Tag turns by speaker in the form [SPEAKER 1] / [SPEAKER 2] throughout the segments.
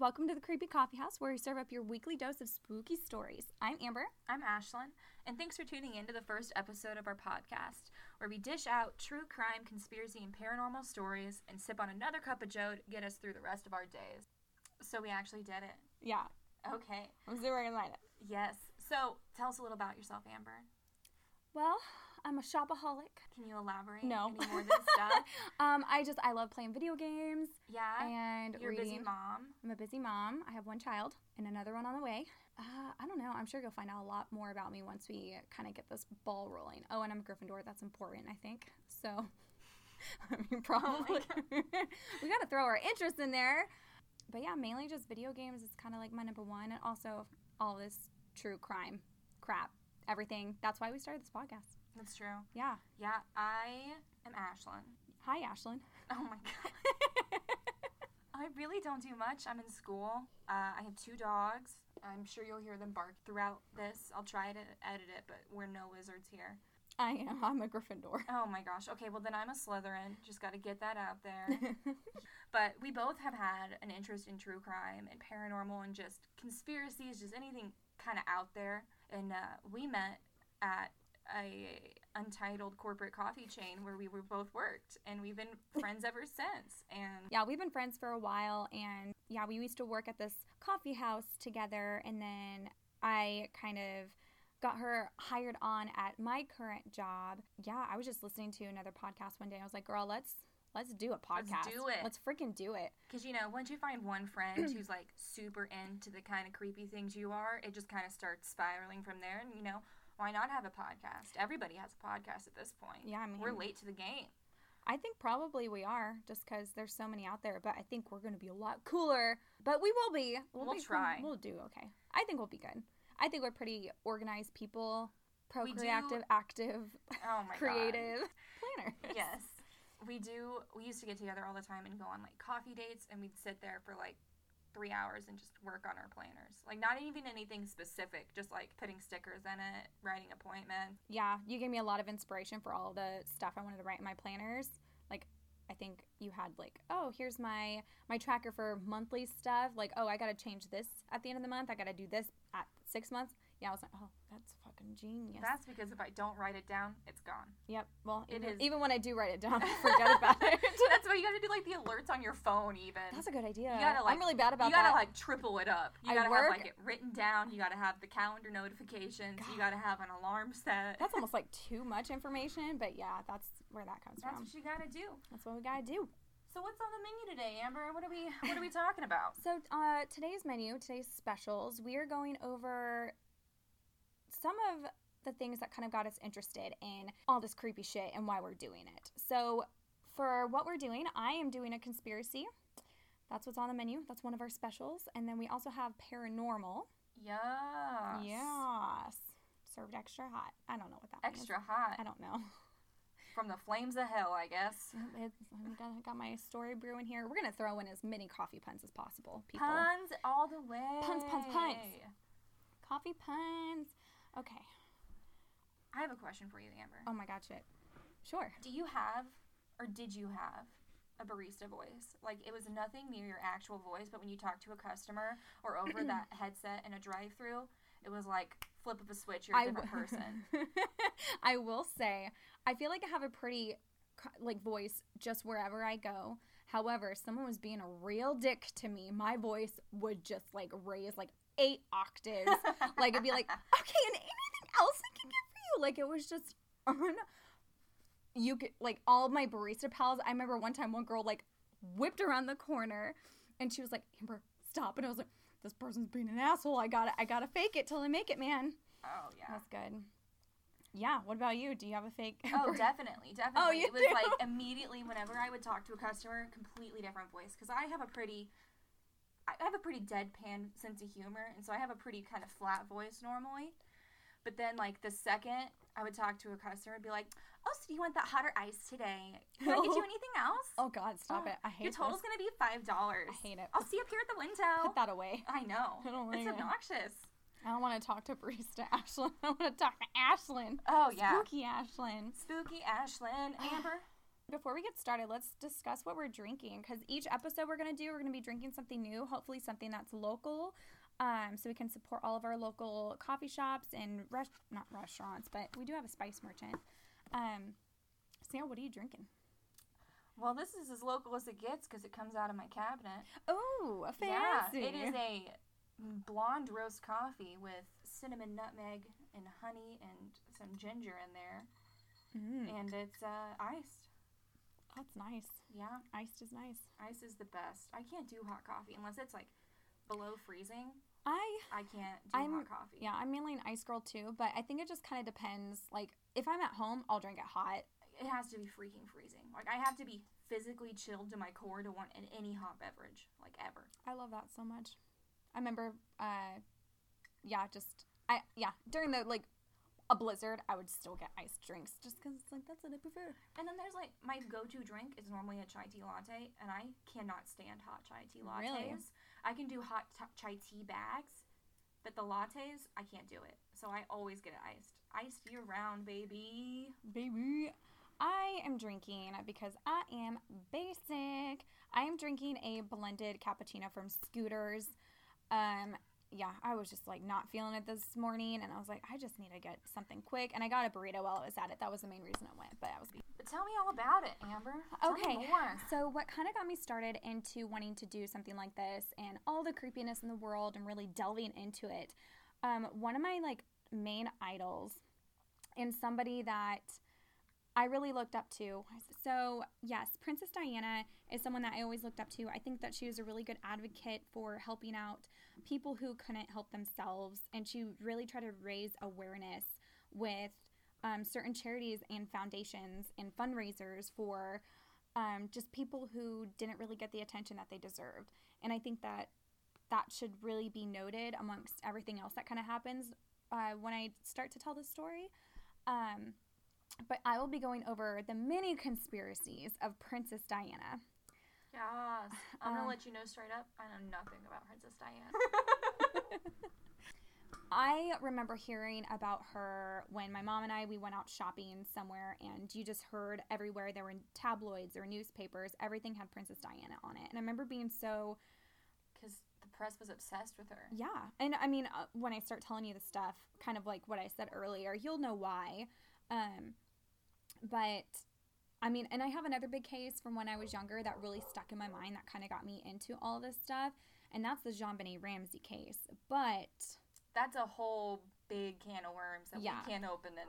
[SPEAKER 1] welcome to the Creepy Coffee House where we serve up your weekly dose of spooky stories. I'm Amber.
[SPEAKER 2] I'm Ashlyn, and thanks for tuning in to the first episode of our podcast, where we dish out true crime, conspiracy, and paranormal stories and sip on another cup of joe to get us through the rest of our days. So we actually did it.
[SPEAKER 1] Yeah,
[SPEAKER 2] Okay.
[SPEAKER 1] I'm super excited.
[SPEAKER 2] Yes. So tell us a little about yourself, Amber.
[SPEAKER 1] Well, I'm a shopaholic.
[SPEAKER 2] Can you elaborate
[SPEAKER 1] No.
[SPEAKER 2] any more than stuff?
[SPEAKER 1] Um, I just I love playing video games
[SPEAKER 2] Yeah.
[SPEAKER 1] and
[SPEAKER 2] You're a busy mom.
[SPEAKER 1] I'm a busy mom. I have one child and another one on the way. Uh, I don't know. I'm sure you'll find out a lot more about me once we kind of get this ball rolling. Oh, and I'm a Gryffindor. That's important, I think. So, I mean, probably we got to throw our interest in there. But yeah, mainly just video games is kind of like my number one, and also all this true crime crap, everything. That's why we started this podcast.
[SPEAKER 2] That's true.
[SPEAKER 1] Yeah.
[SPEAKER 2] Yeah. I am Ashlyn.
[SPEAKER 1] Hi, Ashlyn.
[SPEAKER 2] Oh my god. I really don't do much. I'm in school. Uh, I have two dogs. I'm sure you'll hear them bark throughout this. I'll try to edit it, but we're no wizards here.
[SPEAKER 1] I am. I'm a Gryffindor.
[SPEAKER 2] Oh my gosh. Okay, well then I'm a Slytherin. Just got to get that out there. but we both have had an interest in true crime and paranormal and just conspiracies, just anything kind of out there. And uh, we met at a untitled corporate coffee chain where we were both worked, and we've been friends ever since. And
[SPEAKER 1] Yeah, we've been friends for a while, and yeah, we used to work at this coffee house together, and then I kind of got her hired on at my current job. Yeah, I was just listening to another podcast one day. I was like, "Girl, let's let's do a podcast.
[SPEAKER 2] Let's do it.
[SPEAKER 1] Let's freaking do it."
[SPEAKER 2] Because, you know, once you find one friend who's like super into the kind of creepy things you are, it just kind of starts spiraling from there. And, you know, why not have a podcast? Everybody has a podcast at this point.
[SPEAKER 1] Yeah, I mean,
[SPEAKER 2] We're late to the game.
[SPEAKER 1] I think probably we are, just because there's so many out there. But I think we're gonna be a lot cooler. But we will be.
[SPEAKER 2] We'll
[SPEAKER 1] be,
[SPEAKER 2] try.
[SPEAKER 1] We'll, do okay. I think we'll be good. I think we're pretty organized people, procreative, active,
[SPEAKER 2] Oh my
[SPEAKER 1] creative
[SPEAKER 2] planner. Yes. We do. We used to get together all the time and go on like coffee dates, and we'd sit there for like three hours and just work on our planners. Like, not even anything specific, just like putting stickers in it, writing appointments.
[SPEAKER 1] Yeah, you gave me a lot of inspiration for all the stuff I wanted to write in my planners. Like I think you had like, oh, here's my my tracker for monthly stuff. Like, oh, I got to change this at the end of the month. I got to do this at 6 months. Yeah, I was like, oh, that's fucking genius.
[SPEAKER 2] That's because if I don't write it down, it's gone.
[SPEAKER 1] yep. Well,
[SPEAKER 2] It
[SPEAKER 1] even,
[SPEAKER 2] is-
[SPEAKER 1] even when I do write it down, I forget about it.
[SPEAKER 2] That's why you gotta do like the alerts on your phone, even.
[SPEAKER 1] That's a good idea.
[SPEAKER 2] gotta, like-
[SPEAKER 1] I'm really bad about that.
[SPEAKER 2] you gotta
[SPEAKER 1] that.
[SPEAKER 2] like triple it up. You
[SPEAKER 1] I
[SPEAKER 2] gotta
[SPEAKER 1] work-
[SPEAKER 2] have like it written down. You gotta have the calendar notifications. You gotta have an alarm set.
[SPEAKER 1] that's almost like too much information, but yeah, that's where that comes
[SPEAKER 2] That's
[SPEAKER 1] from.
[SPEAKER 2] That's what you gotta do.
[SPEAKER 1] That's what we gotta do.
[SPEAKER 2] So what's on the menu today, Amber? What are we What are we talking about?
[SPEAKER 1] So uh, today's menu, today's specials, we are going over some of the things that kind of got us interested in all this creepy shit and why we're doing it. So for what we're doing, I am doing a conspiracy. That's what's on the menu. That's one of our specials. And then we also have paranormal.
[SPEAKER 2] Yes.
[SPEAKER 1] Yes. Served extra hot. I don't know what that means.
[SPEAKER 2] Extra hot
[SPEAKER 1] I don't know.
[SPEAKER 2] from the flames of hell, I guess.
[SPEAKER 1] It's, I got, my story brewing here. We're going to throw in as many coffee puns as possible, people.
[SPEAKER 2] Puns all the way.
[SPEAKER 1] Puns, puns, puns. Coffee puns. Okay.
[SPEAKER 2] I have a question for you, Amber.
[SPEAKER 1] Oh my god, shit. Sure.
[SPEAKER 2] Do you have, or did you have, a barista voice? Like it was nothing near your actual voice, but when you talk to a customer or over that headset in a drive-through, it was like flip of a switch. You're a different
[SPEAKER 1] w-
[SPEAKER 2] person.
[SPEAKER 1] I will say, I feel like I have a pretty like voice just wherever I go. However, if someone was being a real dick to me, my voice would just like raise like eight octaves. like it'd be like, okay, and anything else I can get for you? Like it was just. You could like all my barista pals. I remember one time one girl like whipped around the corner, and she was like, "Amber, stop!" And I was like, "This person's being an asshole. I gotta, I gotta fake it till I make it, man."
[SPEAKER 2] oh yeah.
[SPEAKER 1] That's good. Yeah. What about you? Do you have a fake?
[SPEAKER 2] Oh, definitely, definitely.
[SPEAKER 1] Oh, you
[SPEAKER 2] it was
[SPEAKER 1] do?
[SPEAKER 2] like immediately whenever I would talk to a customer, completely different voice because I have a pretty, I I have a pretty deadpan sense of humor, and so I have a pretty kind of flat voice normally. But then, like the second I would talk to a customer, I'd be like, "Oh, so do you want that hot or ice today? Can I get you anything else?
[SPEAKER 1] Oh God, stop
[SPEAKER 2] Oh,
[SPEAKER 1] it! I hate it.
[SPEAKER 2] Your total's
[SPEAKER 1] this.
[SPEAKER 2] gonna be five dollars.
[SPEAKER 1] I hate it.
[SPEAKER 2] I'll see you up here at the window.
[SPEAKER 1] Put that away.
[SPEAKER 2] I know.
[SPEAKER 1] I don't
[SPEAKER 2] it's
[SPEAKER 1] it.
[SPEAKER 2] obnoxious.
[SPEAKER 1] I don't want to talk to barista Ashlyn. I want to talk to Ashlyn.
[SPEAKER 2] Oh yeah.
[SPEAKER 1] Spooky Ashlyn.
[SPEAKER 2] Spooky Ashlyn. Amber,
[SPEAKER 1] Before we get started, let's discuss what we're drinking because each episode we're going to do, we're going to be drinking something new, hopefully something that's local. Um, so we can support all of our local coffee shops and res- not restaurants, but we do have a spice merchant. Um, Sarah, what are you drinking?
[SPEAKER 2] Well, this is as local as it gets because it comes out of my cabinet.
[SPEAKER 1] Oh, a fancy.
[SPEAKER 2] Yeah, it is a blonde roast coffee with cinnamon, nutmeg, and honey, and some ginger in there,
[SPEAKER 1] Mm,
[SPEAKER 2] and it's uh, iced.
[SPEAKER 1] that's nice.
[SPEAKER 2] Yeah,
[SPEAKER 1] Iced is nice.
[SPEAKER 2] ice is the best. I can't do hot coffee unless it's like below freezing.
[SPEAKER 1] I
[SPEAKER 2] I can't do
[SPEAKER 1] I'm-
[SPEAKER 2] hot coffee.
[SPEAKER 1] yeah, I'm mainly an ice girl too, but I think it just kind of depends. Like if I'm at home, I'll drink it hot.
[SPEAKER 2] It has to be freaking freezing. Like I have to be physically chilled to my core to want an, any hot beverage, like ever.
[SPEAKER 1] I love that so much. I remember, uh, yeah, just I yeah during the like a blizzard, I would still get iced drinks just because it's like that's what I prefer.
[SPEAKER 2] And then there's like my go-to drink is normally a chai tea latte, and I cannot stand hot chai tea lattes.
[SPEAKER 1] Really?
[SPEAKER 2] I can do hot t- chai tea bags, but the lattes I can't do it. So I always get it iced, iced year round, baby.
[SPEAKER 1] Baby, I am drinking because I am basic. I am drinking a blended cappuccino from Scooters. Um, yeah, I was just like not feeling it this morning, and I was like, I just need to get something quick. And I got a burrito while I was at it. That was the main reason I went. But I was
[SPEAKER 2] But tell me all about it, Amber. Tell
[SPEAKER 1] Okay. So, what kind of got me started into wanting to do something like this and all the creepiness in the world and really delving into it? Um, one of my like main idols and somebody that I really looked up to. So, yes, Princess Diana is someone that I always looked up to. I think that she was a really good advocate for helping out people who couldn't help themselves, and she really tried to raise awareness with um, certain charities and foundations and fundraisers for um, just people who didn't really get the attention that they deserved. And I think that that should really be noted amongst everything else that kind of happens uh, when I start to tell the story. Um, but I will be going over the many conspiracies of Princess Diana.
[SPEAKER 2] Yes. I'm gonna
[SPEAKER 1] Um,
[SPEAKER 2] let you know straight up. I know nothing about Princess Diana.
[SPEAKER 1] I remember hearing about her when my mom and I we went out shopping somewhere and you just heard everywhere there were tabloids or newspapers everything had Princess Diana on it and I remember being so
[SPEAKER 2] Because press was obsessed with her.
[SPEAKER 1] yeah and I mean uh, when I start telling you the stuff kind of like what I said earlier you'll know why um but I mean and I have another big case from when I was younger that really stuck in my mind that kind of got me into all this stuff and that's the JonBenét Ramsey case but
[SPEAKER 2] That's a whole big can of worms that
[SPEAKER 1] Yeah.
[SPEAKER 2] we can't open in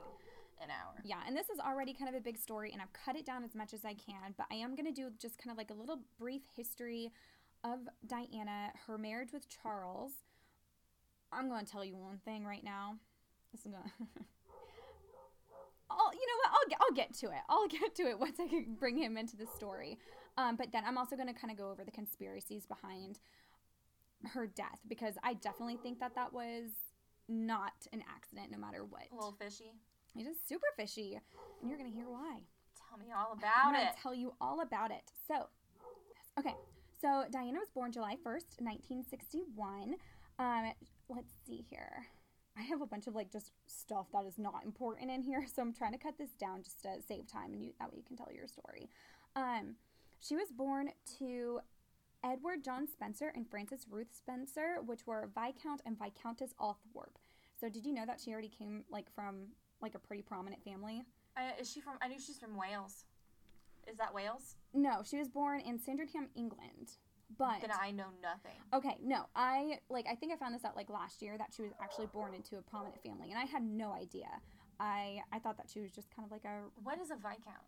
[SPEAKER 2] an hour.
[SPEAKER 1] Yeah, and this is already kind of a big story, and I've cut it down as much as I can, but I am going to do just kind of like a little brief history of Diana, her marriage with Charles. I'm going to tell you one thing right now. This is going to. I'll, you know what? I'll get, I'll get to it. I'll get to it once I can bring him into the story. Um, but then I'm also going to kind of go over the conspiracies behind her death because I definitely think that that was not an accident, no matter what.
[SPEAKER 2] A little fishy.
[SPEAKER 1] It is super fishy, and you're gonna hear why.
[SPEAKER 2] Tell me all
[SPEAKER 1] I'm
[SPEAKER 2] about
[SPEAKER 1] gonna
[SPEAKER 2] it.
[SPEAKER 1] tell you all about it. So, okay, so Diana was born July 1st, 1961. Um, let's see here. I have a bunch of like just stuff that is not important in here, so I'm trying to cut this down just to save time, and you that way you can tell your story. Um, she was born to Edward John Spencer and Frances Ruth Spencer, which were Viscount and Viscountess Althorp. So, did you know that she already came like from like a pretty prominent family?
[SPEAKER 2] Uh, is she from? I knew she's from Wales. Is that Wales?
[SPEAKER 1] No, she was born in Sandringham, England. But
[SPEAKER 2] Then I know nothing.
[SPEAKER 1] okay, no, I like I think I found this out like last year that she was actually born into a prominent family, and I had no idea. I I thought that she was just kind of like a
[SPEAKER 2] What is a viscount?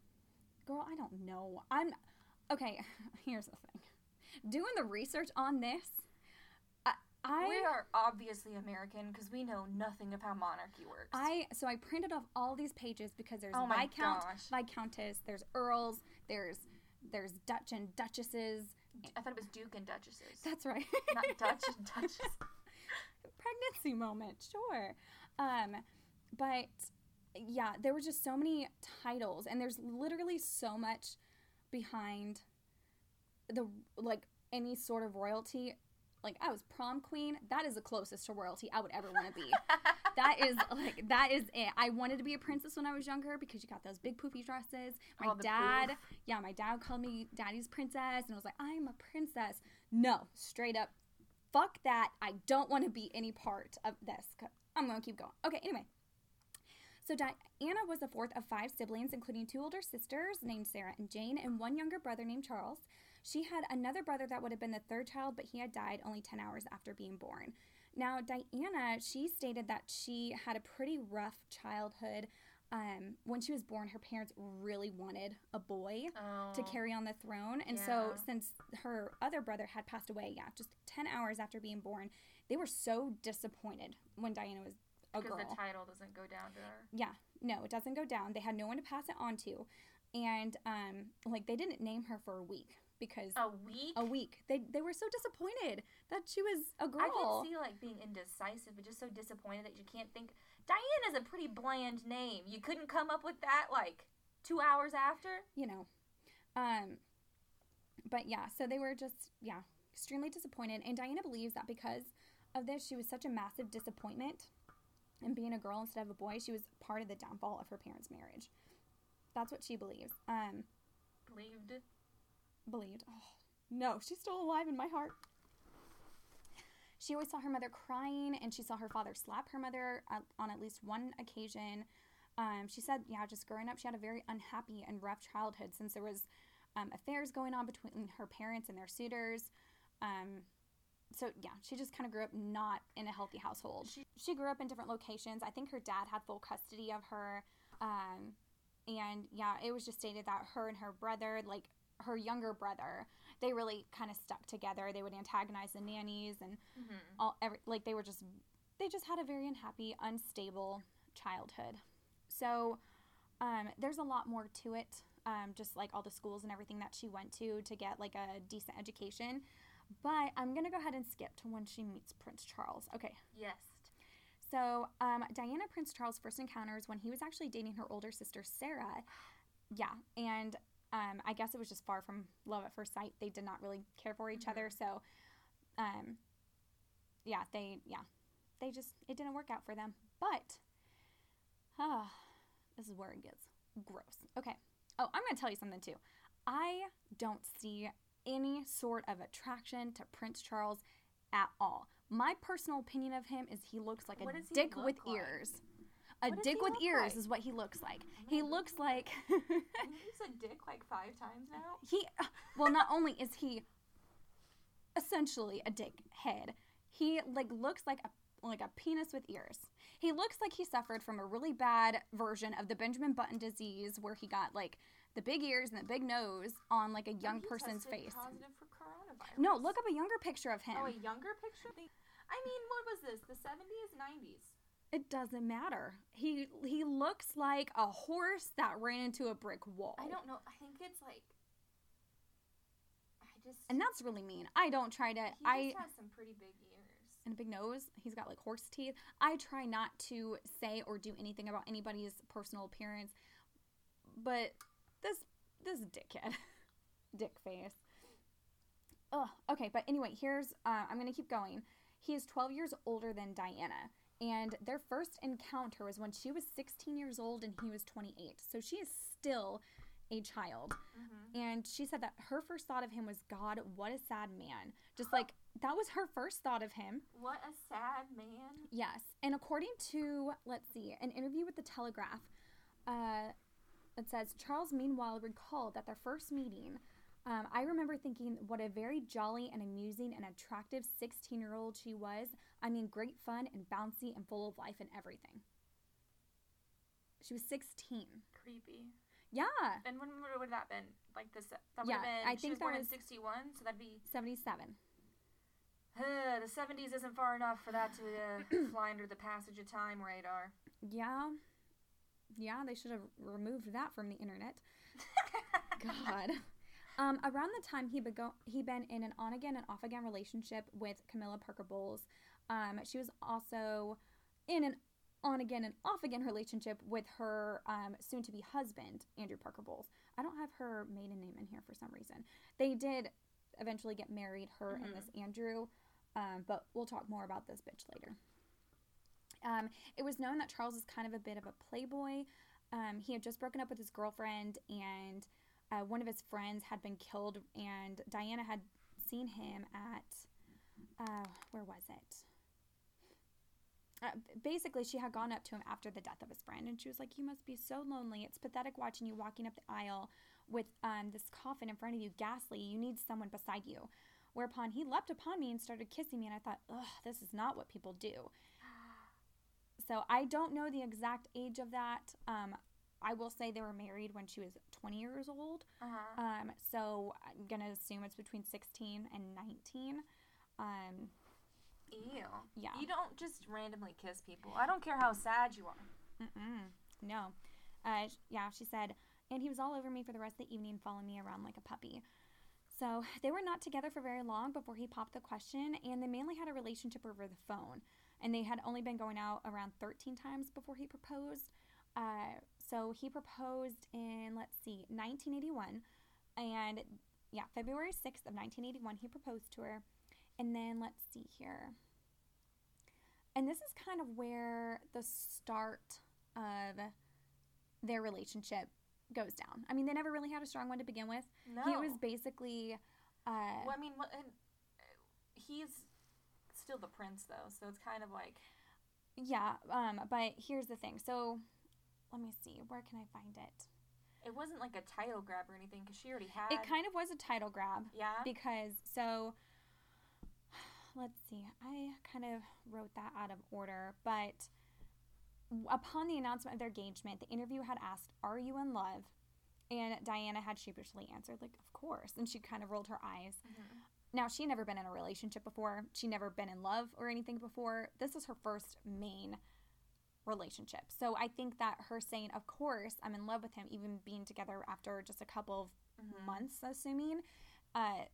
[SPEAKER 1] girl. I don't know. I'm okay. Here's the thing. Doing the research on this, I
[SPEAKER 2] we are obviously American because we know nothing of how monarchy works.
[SPEAKER 1] I so I printed off all these pages because there's
[SPEAKER 2] Oh my
[SPEAKER 1] viscount,
[SPEAKER 2] gosh.
[SPEAKER 1] viscountess, there's earls, there's there's Dutch and duchesses.
[SPEAKER 2] I thought it was Duke and Duchesses,
[SPEAKER 1] That's right.
[SPEAKER 2] not Dutch and Duchess.
[SPEAKER 1] pregnancy moment, sure. Um, but yeah, there were just so many titles, and there's literally so much behind the like any sort of royalty. Like I was prom queen. That is the closest to royalty I would ever want to be. that is like that is it. I wanted to be a princess when I was younger because you got those big poofy dresses. My
[SPEAKER 2] Oh,
[SPEAKER 1] dad,
[SPEAKER 2] poof.
[SPEAKER 1] yeah, my dad called me daddy's princess and I was like, I'm a princess. No, straight up fuck that. I don't want to be any part of this. I'm going to keep going. Okay, anyway. So Diana was the fourth of five siblings, including two older sisters named Sarah and Jane, and one younger brother named Charles. She had another brother that would have been the third child, but he had died only 10 hours after being born. Now, Diana, she stated that she had a pretty rough childhood. Um, when she was born, her parents really wanted a boy to
[SPEAKER 2] Oh.
[SPEAKER 1] carry on the throne. And so, since her other brother had passed away, yeah, just 10 hours after being born, they were so disappointed when Diana was a
[SPEAKER 2] because
[SPEAKER 1] girl.
[SPEAKER 2] the title doesn't go down to her.
[SPEAKER 1] Yeah, no, it doesn't go down. They had no one to pass it on to. And um like they didn't name her for a week because
[SPEAKER 2] A week.
[SPEAKER 1] a week. They they were so disappointed that she was a girl.
[SPEAKER 2] I can see like being indecisive, but just so disappointed that you can't think. Diana's a pretty bland name. You couldn't come up with that like two hours after.
[SPEAKER 1] you know. Um but yeah, so they were just yeah, extremely disappointed and Diana believes that because of this she was such a massive disappointment and being a girl instead of a boy, she was part of the downfall of her parents' marriage. That's what she believes. Um
[SPEAKER 2] Believed.
[SPEAKER 1] Believed. Oh, no, she's still alive in my heart. She always saw her mother crying, and she saw her father slap her mother at, on at least one occasion. Um, she said, yeah, just growing up, she had a very unhappy and rough childhood since there was um, affairs going on between her parents and their suitors. Um, so yeah, she just kind of grew up not in a healthy household. She, she grew up in different locations. I think her dad had full custody of her. Um, and yeah, it was just stated that her and her brother, like her younger brother, they really kind of stuck together. They would antagonize the nannies and
[SPEAKER 2] Mm-hmm.
[SPEAKER 1] all every like they were just they just had a very unhappy, unstable childhood. So um, there's a lot more to it. Um, just like all the schools and everything that she went to to get like a decent education. But I'm gonna go ahead and skip to when she meets Prince Charles. Okay,
[SPEAKER 2] Yes.
[SPEAKER 1] so um, Diana Prince Charles first encounters when he was actually dating her older sister Sarah. Yeah, and um, I guess it was just far from love at first sight. They did not really care for each other, so um, yeah, they yeah, they just it didn't work out for them. But ah, this is where it gets gross. Okay. Oh, I'm gonna tell you something too. I don't see any sort of attraction to Prince Charles at all. My personal opinion of him is he looks like a
[SPEAKER 2] What he
[SPEAKER 1] dick
[SPEAKER 2] look
[SPEAKER 1] with
[SPEAKER 2] like?
[SPEAKER 1] ears. A
[SPEAKER 2] What
[SPEAKER 1] dick with ears
[SPEAKER 2] like?
[SPEAKER 1] is what he looks like.
[SPEAKER 2] Oh
[SPEAKER 1] He looks like
[SPEAKER 2] You said dick like five times now.
[SPEAKER 1] he uh, well not only is he essentially a dick head, he like looks like a like a penis with ears. He looks like he suffered from a really bad version of the Benjamin Button disease where he got like the big ears and the big nose on like a young person's face.
[SPEAKER 2] Positive for coronavirus.
[SPEAKER 1] No, look up a younger picture of oh, him.
[SPEAKER 2] Oh, a younger picture. I mean, what was this? The seventies, nineties.
[SPEAKER 1] It doesn't matter. He he looks like a horse that ran into a brick wall.
[SPEAKER 2] I don't know. I think it's like. I just.
[SPEAKER 1] And that's really mean. I don't try to
[SPEAKER 2] he
[SPEAKER 1] I
[SPEAKER 2] has some pretty big ears.
[SPEAKER 1] and a big nose. He's got like horse teeth. I try not to say or do anything about anybody's personal appearance, but this this dickhead, dick face. Ugh. Okay, but anyway, here's uh, I'm gonna keep going. He is 12 years older than Diana, and their first encounter was when she was 16 years old and he was 28. So she is still a child.
[SPEAKER 2] Mm-hmm.
[SPEAKER 1] And she said that her first thought of him was, God, what a sad man. Just like that was her first thought of him.
[SPEAKER 2] What a sad man.
[SPEAKER 1] Yes. And according to, let's see, an interview with the Telegraph, uh, it says Charles, meanwhile, recalled that their first meeting. Um, I remember thinking what a very jolly and amusing and attractive 16 year old she was. I mean, great fun and bouncy and full of life and everything. She was 16.
[SPEAKER 2] Creepy.
[SPEAKER 1] Yeah,
[SPEAKER 2] And when would would that been? Like this? That would
[SPEAKER 1] Yeah,
[SPEAKER 2] have been.
[SPEAKER 1] I
[SPEAKER 2] she
[SPEAKER 1] think
[SPEAKER 2] was
[SPEAKER 1] that
[SPEAKER 2] born in '61, so that'd be.
[SPEAKER 1] 77.
[SPEAKER 2] Uh, the '70s isn't far enough for that to uh, fly under the passage of time radar.
[SPEAKER 1] Yeah. Yeah, they should have removed that from the internet. God. Um, around the time he bego- he been in an on again and off again relationship with Camilla Parker Bowles. Um, she was also in an on again and off again relationship with her um, soon to be husband Andrew Parker Bowles. I don't have her maiden name in here for some reason. They did eventually get married, her and
[SPEAKER 2] Mhm.
[SPEAKER 1] this Andrew, um, but we'll talk more about this bitch later. Um, it was known that Charles is kind of a bit of a playboy. Um, he had just broken up with his girlfriend, and uh, one of his friends had been killed, and Diana had seen him at, uh, where was it? Uh, basically, she had gone up to him after the death of his friend, and she was like, "You must be so lonely. It's pathetic watching you walking up the aisle with um, this coffin in front of you, ghastly. You need someone beside you." Whereupon he leapt upon me and started kissing me, and I thought, "Ugh, this is not what people do." So I don't know the exact age of that. Um, I will say they were married when she was 20 years old.
[SPEAKER 2] Uh-huh.
[SPEAKER 1] Um, so I'm gonna assume it's between 16 and 19. Um,
[SPEAKER 2] Ew.
[SPEAKER 1] yeah.
[SPEAKER 2] You don't just randomly kiss people. I don't care how sad you are.
[SPEAKER 1] Mm-mm. No. Uh, sh- yeah, she said, and he was all over me for the rest of the evening, following me around like a puppy. So they were not together for very long before he popped the question, and they mainly had a relationship over the phone. And they had only been going out around 13 times before he proposed. Uh, so he proposed in, let's see, 1981. And yeah, February 6th of 1981, he proposed to her. And then let's see here. And this is kind of where the start of their relationship goes down. I mean, they never really had a strong one to begin with.
[SPEAKER 2] No.
[SPEAKER 1] He was basically, uh,
[SPEAKER 2] Well, I mean, uh, he's still the prince, though, so it's kind of like.
[SPEAKER 1] yeah. Um, but here's the thing. So, let me see. Where can I find it?
[SPEAKER 2] It wasn't like a title grab or anything because she already had.
[SPEAKER 1] It kind of was a title grab
[SPEAKER 2] Yeah.
[SPEAKER 1] because so. Let's see. I kind of wrote that out of order, but upon the announcement of their engagement, the interview had asked, "Are you in love?" And Diana had sheepishly answered, like, "Of course." And she kind of rolled her eyes.
[SPEAKER 2] Mhm.
[SPEAKER 1] Now, she never been in a relationship before. She never been in love or anything before. This is her first main relationship. So I think that her saying, "Of course, I'm in love with him," even being together after just a couple of
[SPEAKER 2] Mhm.
[SPEAKER 1] months, assuming, uh,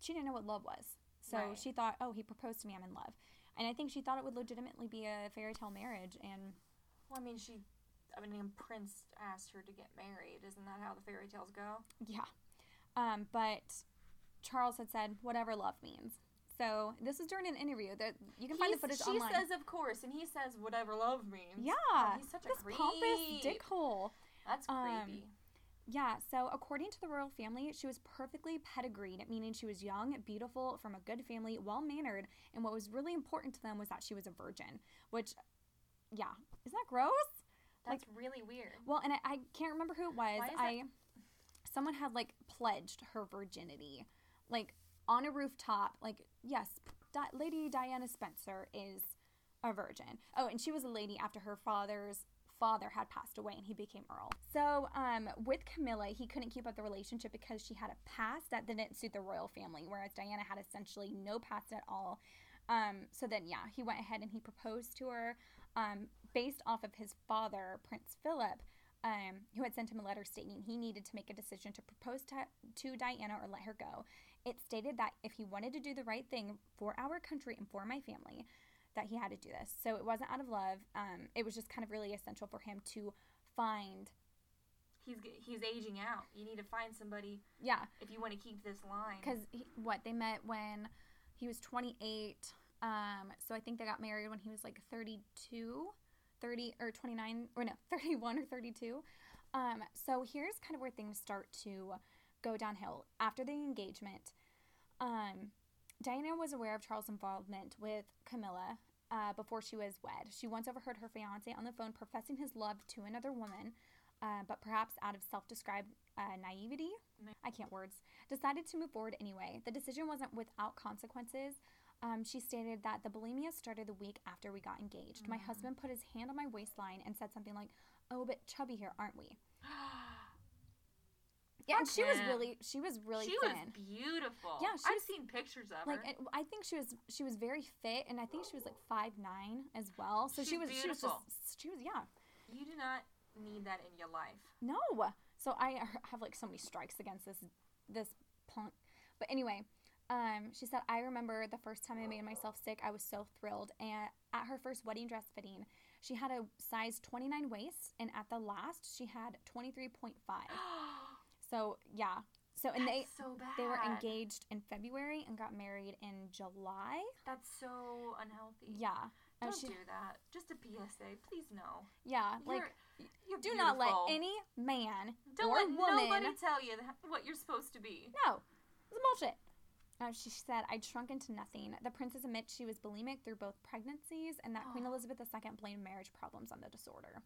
[SPEAKER 1] she didn't know what love was. So
[SPEAKER 2] Right.
[SPEAKER 1] she thought, "Oh, he proposed to me. I'm in love," and I think she thought it would legitimately be a fairy tale marriage. And
[SPEAKER 2] Well, I mean, she. I mean, Prince asked her to get married. Isn't that how the fairy tales go?
[SPEAKER 1] yeah, um, but Charles had said, "Whatever love means." So this is during an interview. That you can find the
[SPEAKER 2] He's-
[SPEAKER 1] footage
[SPEAKER 2] she
[SPEAKER 1] online.
[SPEAKER 2] says, of course, and he says, whatever love means.
[SPEAKER 1] Yeah,
[SPEAKER 2] Oh, he's such a creep.
[SPEAKER 1] pompous dickhole.
[SPEAKER 2] That's
[SPEAKER 1] Um,
[SPEAKER 2] creepy.
[SPEAKER 1] Yeah, so according to the royal family, she was perfectly pedigreed, meaning she was young, beautiful, from a good family, well mannered, and what was really important to them was that she was a virgin. Which, yeah, isn't that gross?
[SPEAKER 2] That's really weird.
[SPEAKER 1] Well, and I, I can't remember who it was. I someone had like pledged her virginity, like on a rooftop. Like, yes, Di- Lady Diana Spencer is a virgin. Oh, and she was a lady after her father's father had passed away and he became earl. So, um, with Camilla, he couldn't keep up the relationship because she had a past that didn't suit the royal family, whereas Diana had essentially no past at all. Um, so then, yeah, he went ahead and he proposed to her, um, based off of his father, Prince Philip, um, who had sent him a letter stating he needed to make a decision to propose to, to Diana or let her go. It stated that if he wanted to do the right thing for our country and for my family, that he had to do this. So it wasn't out of love. Um, it was just kind of really essential for him to find,
[SPEAKER 2] He's he's aging out. You need to find somebody
[SPEAKER 1] yeah,
[SPEAKER 2] if you want to keep this line.
[SPEAKER 1] because what they met when he was 28. Um, so I think they got married when he was like 32, 30 or 29 or no, 31 or 32. Um, so here's kind of where things start to go downhill after the engagement. Um, Diana was aware of Charles' involvement with Camilla uh, before she was wed. She once overheard her fiance on the phone professing his love to another woman, uh, but perhaps out of self described uh, naivety, I can't words, decided to move forward anyway. The decision wasn't without consequences. Um, she stated that the bulimia started the week after we got engaged. My
[SPEAKER 2] Mm.
[SPEAKER 1] husband put his hand on my waistline and said something like, "Oh, but chubby here, aren't we?" Yeah, and
[SPEAKER 2] Fuck
[SPEAKER 1] she was really, she was really
[SPEAKER 2] she
[SPEAKER 1] thin.
[SPEAKER 2] was beautiful.
[SPEAKER 1] Yeah, she
[SPEAKER 2] I've
[SPEAKER 1] was-
[SPEAKER 2] seen pictures of
[SPEAKER 1] like
[SPEAKER 2] her.
[SPEAKER 1] it, I think she was she was very fit, and I think she was like five nine as well. So she
[SPEAKER 2] She's
[SPEAKER 1] was she was
[SPEAKER 2] beautiful.
[SPEAKER 1] just she was yeah
[SPEAKER 2] you do not need that in your life.
[SPEAKER 1] no. So I have like so many strikes against this this punk. But anyway, um, she said I remember the first time I made myself sick. I was so thrilled, and at her first wedding dress fitting, she had a size twenty nine waist, and at the last she had twenty three point five. So yeah. So and they
[SPEAKER 2] so bad.
[SPEAKER 1] they were engaged in February and got married in July.
[SPEAKER 2] That's so unhealthy.
[SPEAKER 1] Yeah.
[SPEAKER 2] Don't
[SPEAKER 1] she-
[SPEAKER 2] do that. Just a PSA. Please no.
[SPEAKER 1] Yeah, like
[SPEAKER 2] You're- you're
[SPEAKER 1] do not let any man
[SPEAKER 2] Don't
[SPEAKER 1] or
[SPEAKER 2] let
[SPEAKER 1] woman
[SPEAKER 2] nobody tell you that, what you're supposed to be.
[SPEAKER 1] No, it's bullshit. Uh, she said, I'd shrunk into nothing. The princess admits she was bulimic through both pregnancies and that Queen
[SPEAKER 2] Oh.
[SPEAKER 1] Elizabeth II blamed marriage problems on the disorder.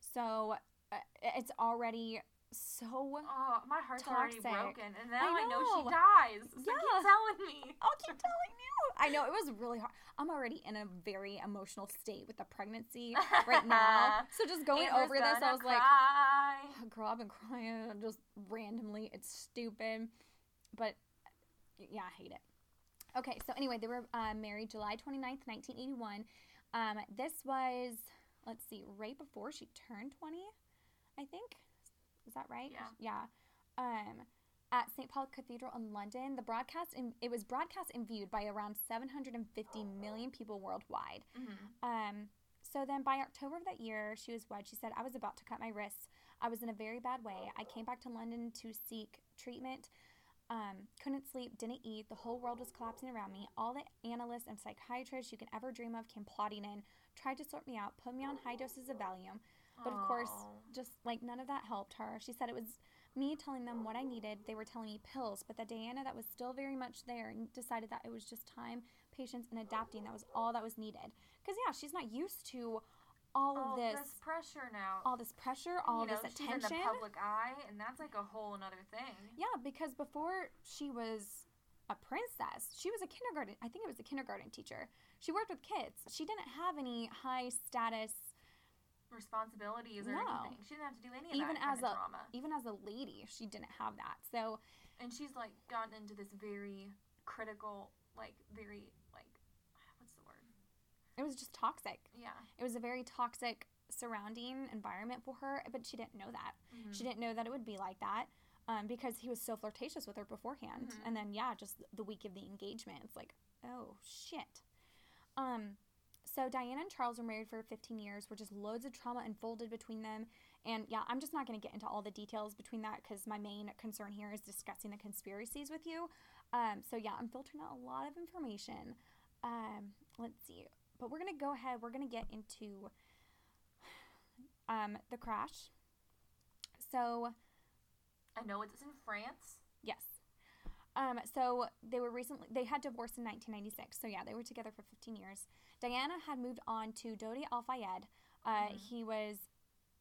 [SPEAKER 1] So uh, it's already so.
[SPEAKER 2] Oh, my heart's already broken, and now I know,
[SPEAKER 1] know.
[SPEAKER 2] she dies. So
[SPEAKER 1] Yeah.
[SPEAKER 2] keep telling me.
[SPEAKER 1] I'll keep telling you. I know it was really hard. I'm already in a very emotional state with the pregnancy right now. So just going
[SPEAKER 2] Amber's
[SPEAKER 1] over this, I was like,
[SPEAKER 2] cry.
[SPEAKER 1] girl, I've been crying just randomly. It's stupid. But yeah, I hate it. Okay, so anyway, they were uh, married July 29th, 1981. Um, this was, let's see, right before she turned 20, I think. Is that right?
[SPEAKER 2] Yeah.
[SPEAKER 1] Yeah. Um, at St. Paul Cathedral in London, the broadcast, in, it was broadcast and viewed by around 750 million people worldwide.
[SPEAKER 2] Mhm.
[SPEAKER 1] Um, so then by October of that year, she was wed. She said, I was about to cut my wrists. I was in a very bad way. I came back to London to seek treatment. Um, couldn't sleep, didn't eat. The whole world was collapsing around me. All the analysts and psychiatrists you can ever dream of came plodding in, tried to sort me out, put me on high doses of Valium. But of course, just like none of that helped her. She said it was me telling them what I needed. They were telling me pills, but the Diana that was still very much there decided that it was just time, patience, and adapting. That was all that was needed. Because yeah, she's not used to all of this,
[SPEAKER 2] this pressure now.
[SPEAKER 1] all this pressure, all
[SPEAKER 2] you know,
[SPEAKER 1] this
[SPEAKER 2] she's
[SPEAKER 1] attention.
[SPEAKER 2] in the public eye, and that's like a whole another thing.
[SPEAKER 1] Yeah, because before she was a princess, she was a kindergarten. I think it was a kindergarten teacher. She worked with kids. She didn't have any high status
[SPEAKER 2] Responsibilities or
[SPEAKER 1] No.
[SPEAKER 2] anything. She didn't have to do any of
[SPEAKER 1] Even
[SPEAKER 2] that kind
[SPEAKER 1] as
[SPEAKER 2] of
[SPEAKER 1] a-
[SPEAKER 2] drama.
[SPEAKER 1] even as a lady. She didn't have that. So
[SPEAKER 2] And she's like gotten into this very critical, like very like, what's the word?
[SPEAKER 1] it was just toxic.
[SPEAKER 2] Yeah.
[SPEAKER 1] It was a very toxic surrounding environment for her, but she didn't know that.
[SPEAKER 2] Mhm.
[SPEAKER 1] She didn't know that it would be like that um, because he was so flirtatious with her beforehand.
[SPEAKER 2] Mhm.
[SPEAKER 1] And then, yeah, just the week of the engagement, it's like, oh, shit. Um, so Diana and Charles were married for 15 years, where just loads of trauma unfolded between them. And yeah, I'm just not going to get into all the details between that because my main concern here is discussing the conspiracies with you. Um, so yeah, I'm filtering out a lot of information. Um, let's see. But we're going to go ahead, we're going to get into um, the crash. So,
[SPEAKER 2] I know it's in France.
[SPEAKER 1] Um, so they were recently they had divorced in 1996. So yeah, they were together for 15 years. Diana had moved on to Dodi Al Fayed. Uh,
[SPEAKER 2] Mhm.
[SPEAKER 1] He was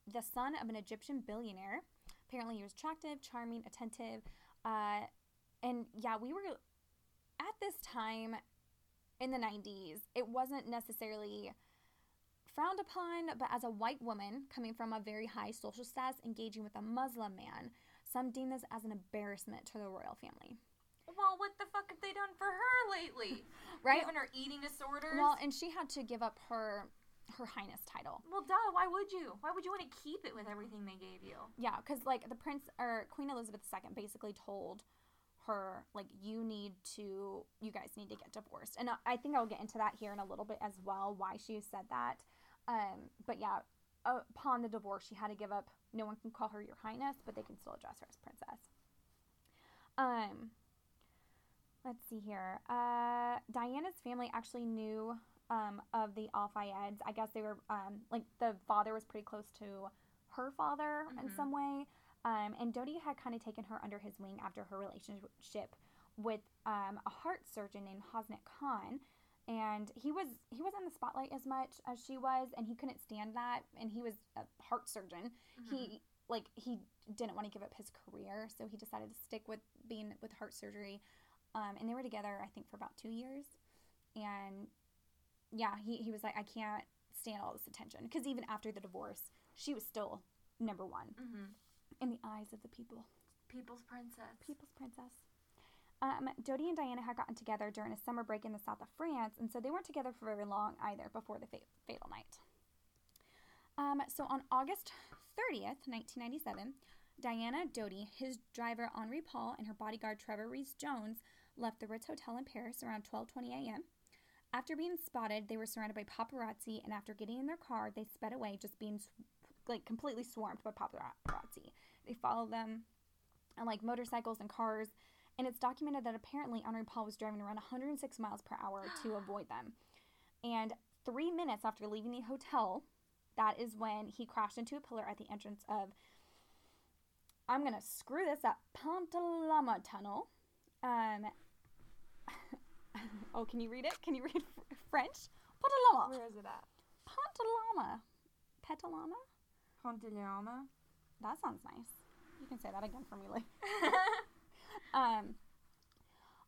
[SPEAKER 1] the son of an Egyptian billionaire. Apparently, he was attractive, charming, attentive, uh, and yeah, we were at this time in the 90s. It wasn't necessarily frowned upon, but as a white woman coming from a very high social status, engaging with a Muslim man, some deem this as an embarrassment to the royal family.
[SPEAKER 2] Well, what the fuck have they done for her lately?
[SPEAKER 1] Right?
[SPEAKER 2] Giving her eating disorders.
[SPEAKER 1] Well, and she had to give up her her highness title.
[SPEAKER 2] Well, duh. Why would you? Why would you want to keep it with everything they gave you?
[SPEAKER 1] Yeah, because like the prince or Queen Elizabeth II basically told her like you need to you guys need to get divorced, and I- I think I'll get into that here in a little bit as well why she said that. Um, but yeah, upon the divorce, she had to give up. No one can call her your highness, but they can still address her as princess. Um, let's see here. Uh, Diana's family actually knew um, of the Al Fayeds. I guess they were um, like the father was pretty close to her father in
[SPEAKER 2] Mhm.
[SPEAKER 1] some way. Um, and Dodi had kind of taken her under his wing after her relationship with um, a heart surgeon named Hasnat Khan. And he was he was in the spotlight as much as she was, and he couldn't stand that. And he was a heart surgeon.
[SPEAKER 2] Mm-hmm.
[SPEAKER 1] He like he didn't want to give up his career, so he decided to stick with being with heart surgery. Um, and they were together, I think, for about two years. And yeah, he, he was like, I can't stand all this attention. Because even after the divorce, she was still number one
[SPEAKER 2] Mm-hmm.
[SPEAKER 1] in the eyes of the people.
[SPEAKER 2] People's princess.
[SPEAKER 1] People's princess. Um, Dodi and Diana had gotten together during a summer break in the south of France, and so they weren't together for very long either before the fa- fatal night. Um, so on August 30th, 1997, Diana, Dodi, his driver Henri Paul, and her bodyguard Trevor Rees-Jones left the Ritz Hotel in Paris around 12:20 a.m. After being spotted, they were surrounded by paparazzi, and after getting in their car, they sped away, just being like completely swarmed by paparazzi. They followed them on like motorcycles and cars, and it's documented that apparently Henri Paul was driving around 106 miles per hour to avoid them. And three minutes after leaving the hotel, that is when he crashed into a pillar at the entrance of, I'm going to screw this up, Pantalama Tunnel. Um, oh, can you read it? Can you read French? Pantalama.
[SPEAKER 2] Where is it at?
[SPEAKER 1] Pantalama. Petalama?
[SPEAKER 2] Pontilama.
[SPEAKER 1] That sounds nice. You can say that again for me, like. Um,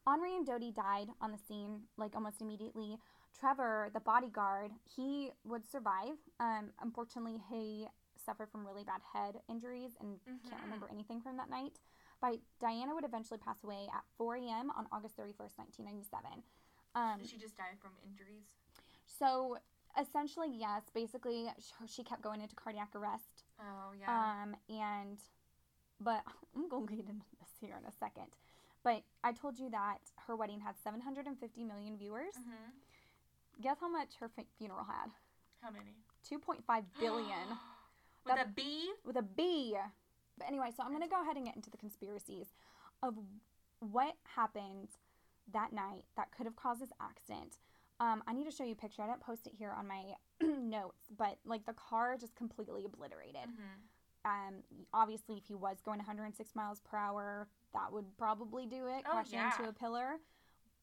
[SPEAKER 1] Henri and Dodi died on the scene like almost immediately. Trevor, the bodyguard, he would survive. Um, unfortunately, he suffered from really bad head injuries and can't
[SPEAKER 2] Mhm.
[SPEAKER 1] remember anything from that night. But Diana would eventually pass away at 4 a.m. on August 31st, 1997. Um,
[SPEAKER 2] Did she just die from injuries?
[SPEAKER 1] so essentially, yes, basically, she kept going into cardiac arrest.
[SPEAKER 2] Oh yeah.
[SPEAKER 1] Um, and, but I'm going to get into this here in a second. But I told you that her wedding had 750 million viewers.
[SPEAKER 2] mm-hmm.
[SPEAKER 1] Guess how much her funeral had?
[SPEAKER 2] How many?
[SPEAKER 1] 2.5 billion
[SPEAKER 2] With a B.
[SPEAKER 1] with a B. But anyway, so I'm going to go ahead and get into the conspiracies of what happened that night that could have caused this accident. Um, I need to show you a picture. I didn't post it here on my notes, but like the car just completely obliterated.
[SPEAKER 2] Mm-hmm.
[SPEAKER 1] um, obviously, if he was going 106 miles per hour, that would probably do it,
[SPEAKER 2] Oh,
[SPEAKER 1] crashing
[SPEAKER 2] yeah.
[SPEAKER 1] into a pillar.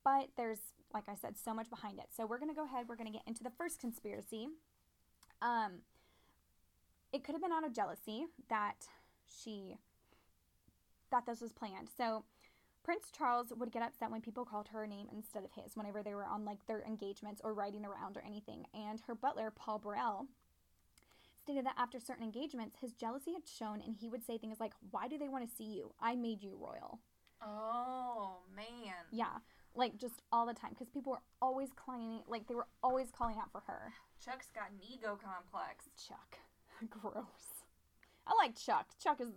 [SPEAKER 1] But there's, like I said, so much behind it. So we're gonna go ahead. We're gonna get into the first conspiracy. Um, it could have been out of jealousy that she that this was planned. So Prince Charles would get upset when people called her name instead of his whenever they were on like their engagements or riding around or anything. And her butler, Paul Burrell, stated that after certain engagements, his jealousy had shown and he would say things like, Why do they want to see you? I made you royal.
[SPEAKER 2] Oh man.
[SPEAKER 1] Yeah. Like just all the time. Because people were always calling like they were always calling out for her.
[SPEAKER 2] Chuck's got an ego complex.
[SPEAKER 1] Chuck. Gross. I like Chuck. Chuck is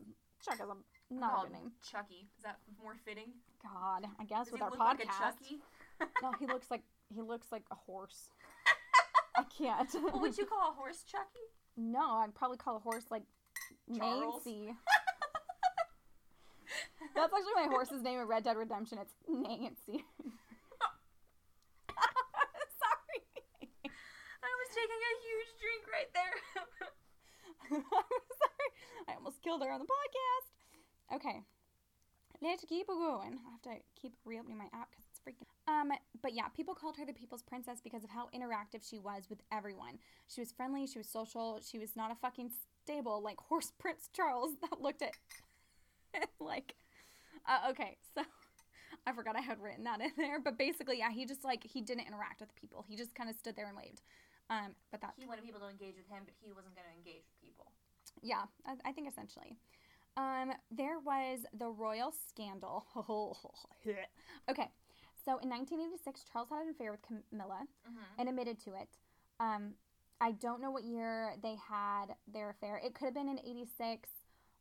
[SPEAKER 1] Chuck is a not a good name.
[SPEAKER 2] Chucky. Is that more fitting?
[SPEAKER 1] God, I guess
[SPEAKER 2] Does
[SPEAKER 1] with our podcast.
[SPEAKER 2] like a Chucky?
[SPEAKER 1] no, he looks like he looks like a horse. I can't.
[SPEAKER 2] what would you call a horse Chucky?
[SPEAKER 1] no, I'd probably call a horse like
[SPEAKER 2] Charles?
[SPEAKER 1] Nancy. That's actually my horse's name in Red Dead Redemption. It's Nancy. Sorry.
[SPEAKER 2] I was taking a huge drink right there.
[SPEAKER 1] I'm sorry. I almost killed her on the podcast. Okay. Let's keep going. I have to keep reopening my app because it's freaking. Um, but yeah, people called her the people's princess because of how interactive she was with everyone. She was friendly. She was social. She was not a fucking stable like horse Prince Charles that looked at like. Uh, okay, so I forgot I had written that in there, but basically, yeah, he just like he didn't interact with people. He just kind of stood there and waved. Um, but that
[SPEAKER 2] he wanted people to engage with him, but he wasn't going to engage with.
[SPEAKER 1] Yeah, I, I think essentially. Um, there was the royal scandal. okay, so in 1986, Charles had an affair with Camilla
[SPEAKER 2] Mm-hmm.
[SPEAKER 1] and admitted to it. Um, I don't know what year they had their affair. It could have been in 86,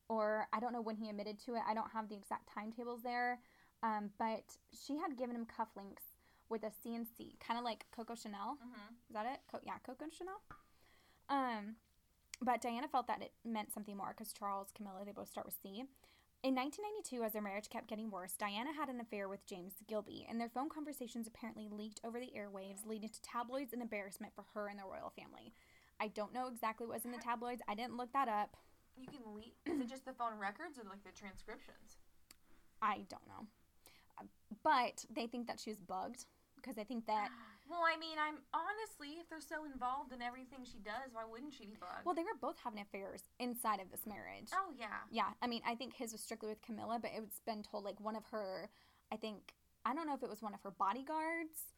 [SPEAKER 1] or I don't know when he admitted to it. I don't have the exact timetables there. Um, but she had given him cufflinks with a CNC, kind of like Coco Chanel.
[SPEAKER 2] Mm-hmm.
[SPEAKER 1] Is that it? Co- yeah, Coco Chanel. Um, but Diana felt that it meant something more because Charles, Camilla, they both start with C. In 1992, as their marriage kept getting worse, Diana had an affair with James Gilbey, and their phone conversations apparently leaked over the airwaves, leading to tabloids and embarrassment for her and the royal family. I don't know exactly what was in the tabloids. I didn't look that up.
[SPEAKER 2] You can leave. Is it just the phone records or like the transcriptions?
[SPEAKER 1] I don't know. But they think that she was bugged because I think that
[SPEAKER 2] Well, I mean, I'm honestly, if they're so involved in everything she does, why wouldn't she be bugged?
[SPEAKER 1] well, they were both having affairs inside of this marriage.
[SPEAKER 2] oh yeah.
[SPEAKER 1] Yeah, I mean, I think his was strictly with Camilla, but it's been told like one of her, I think, I don't know if it was one of her bodyguards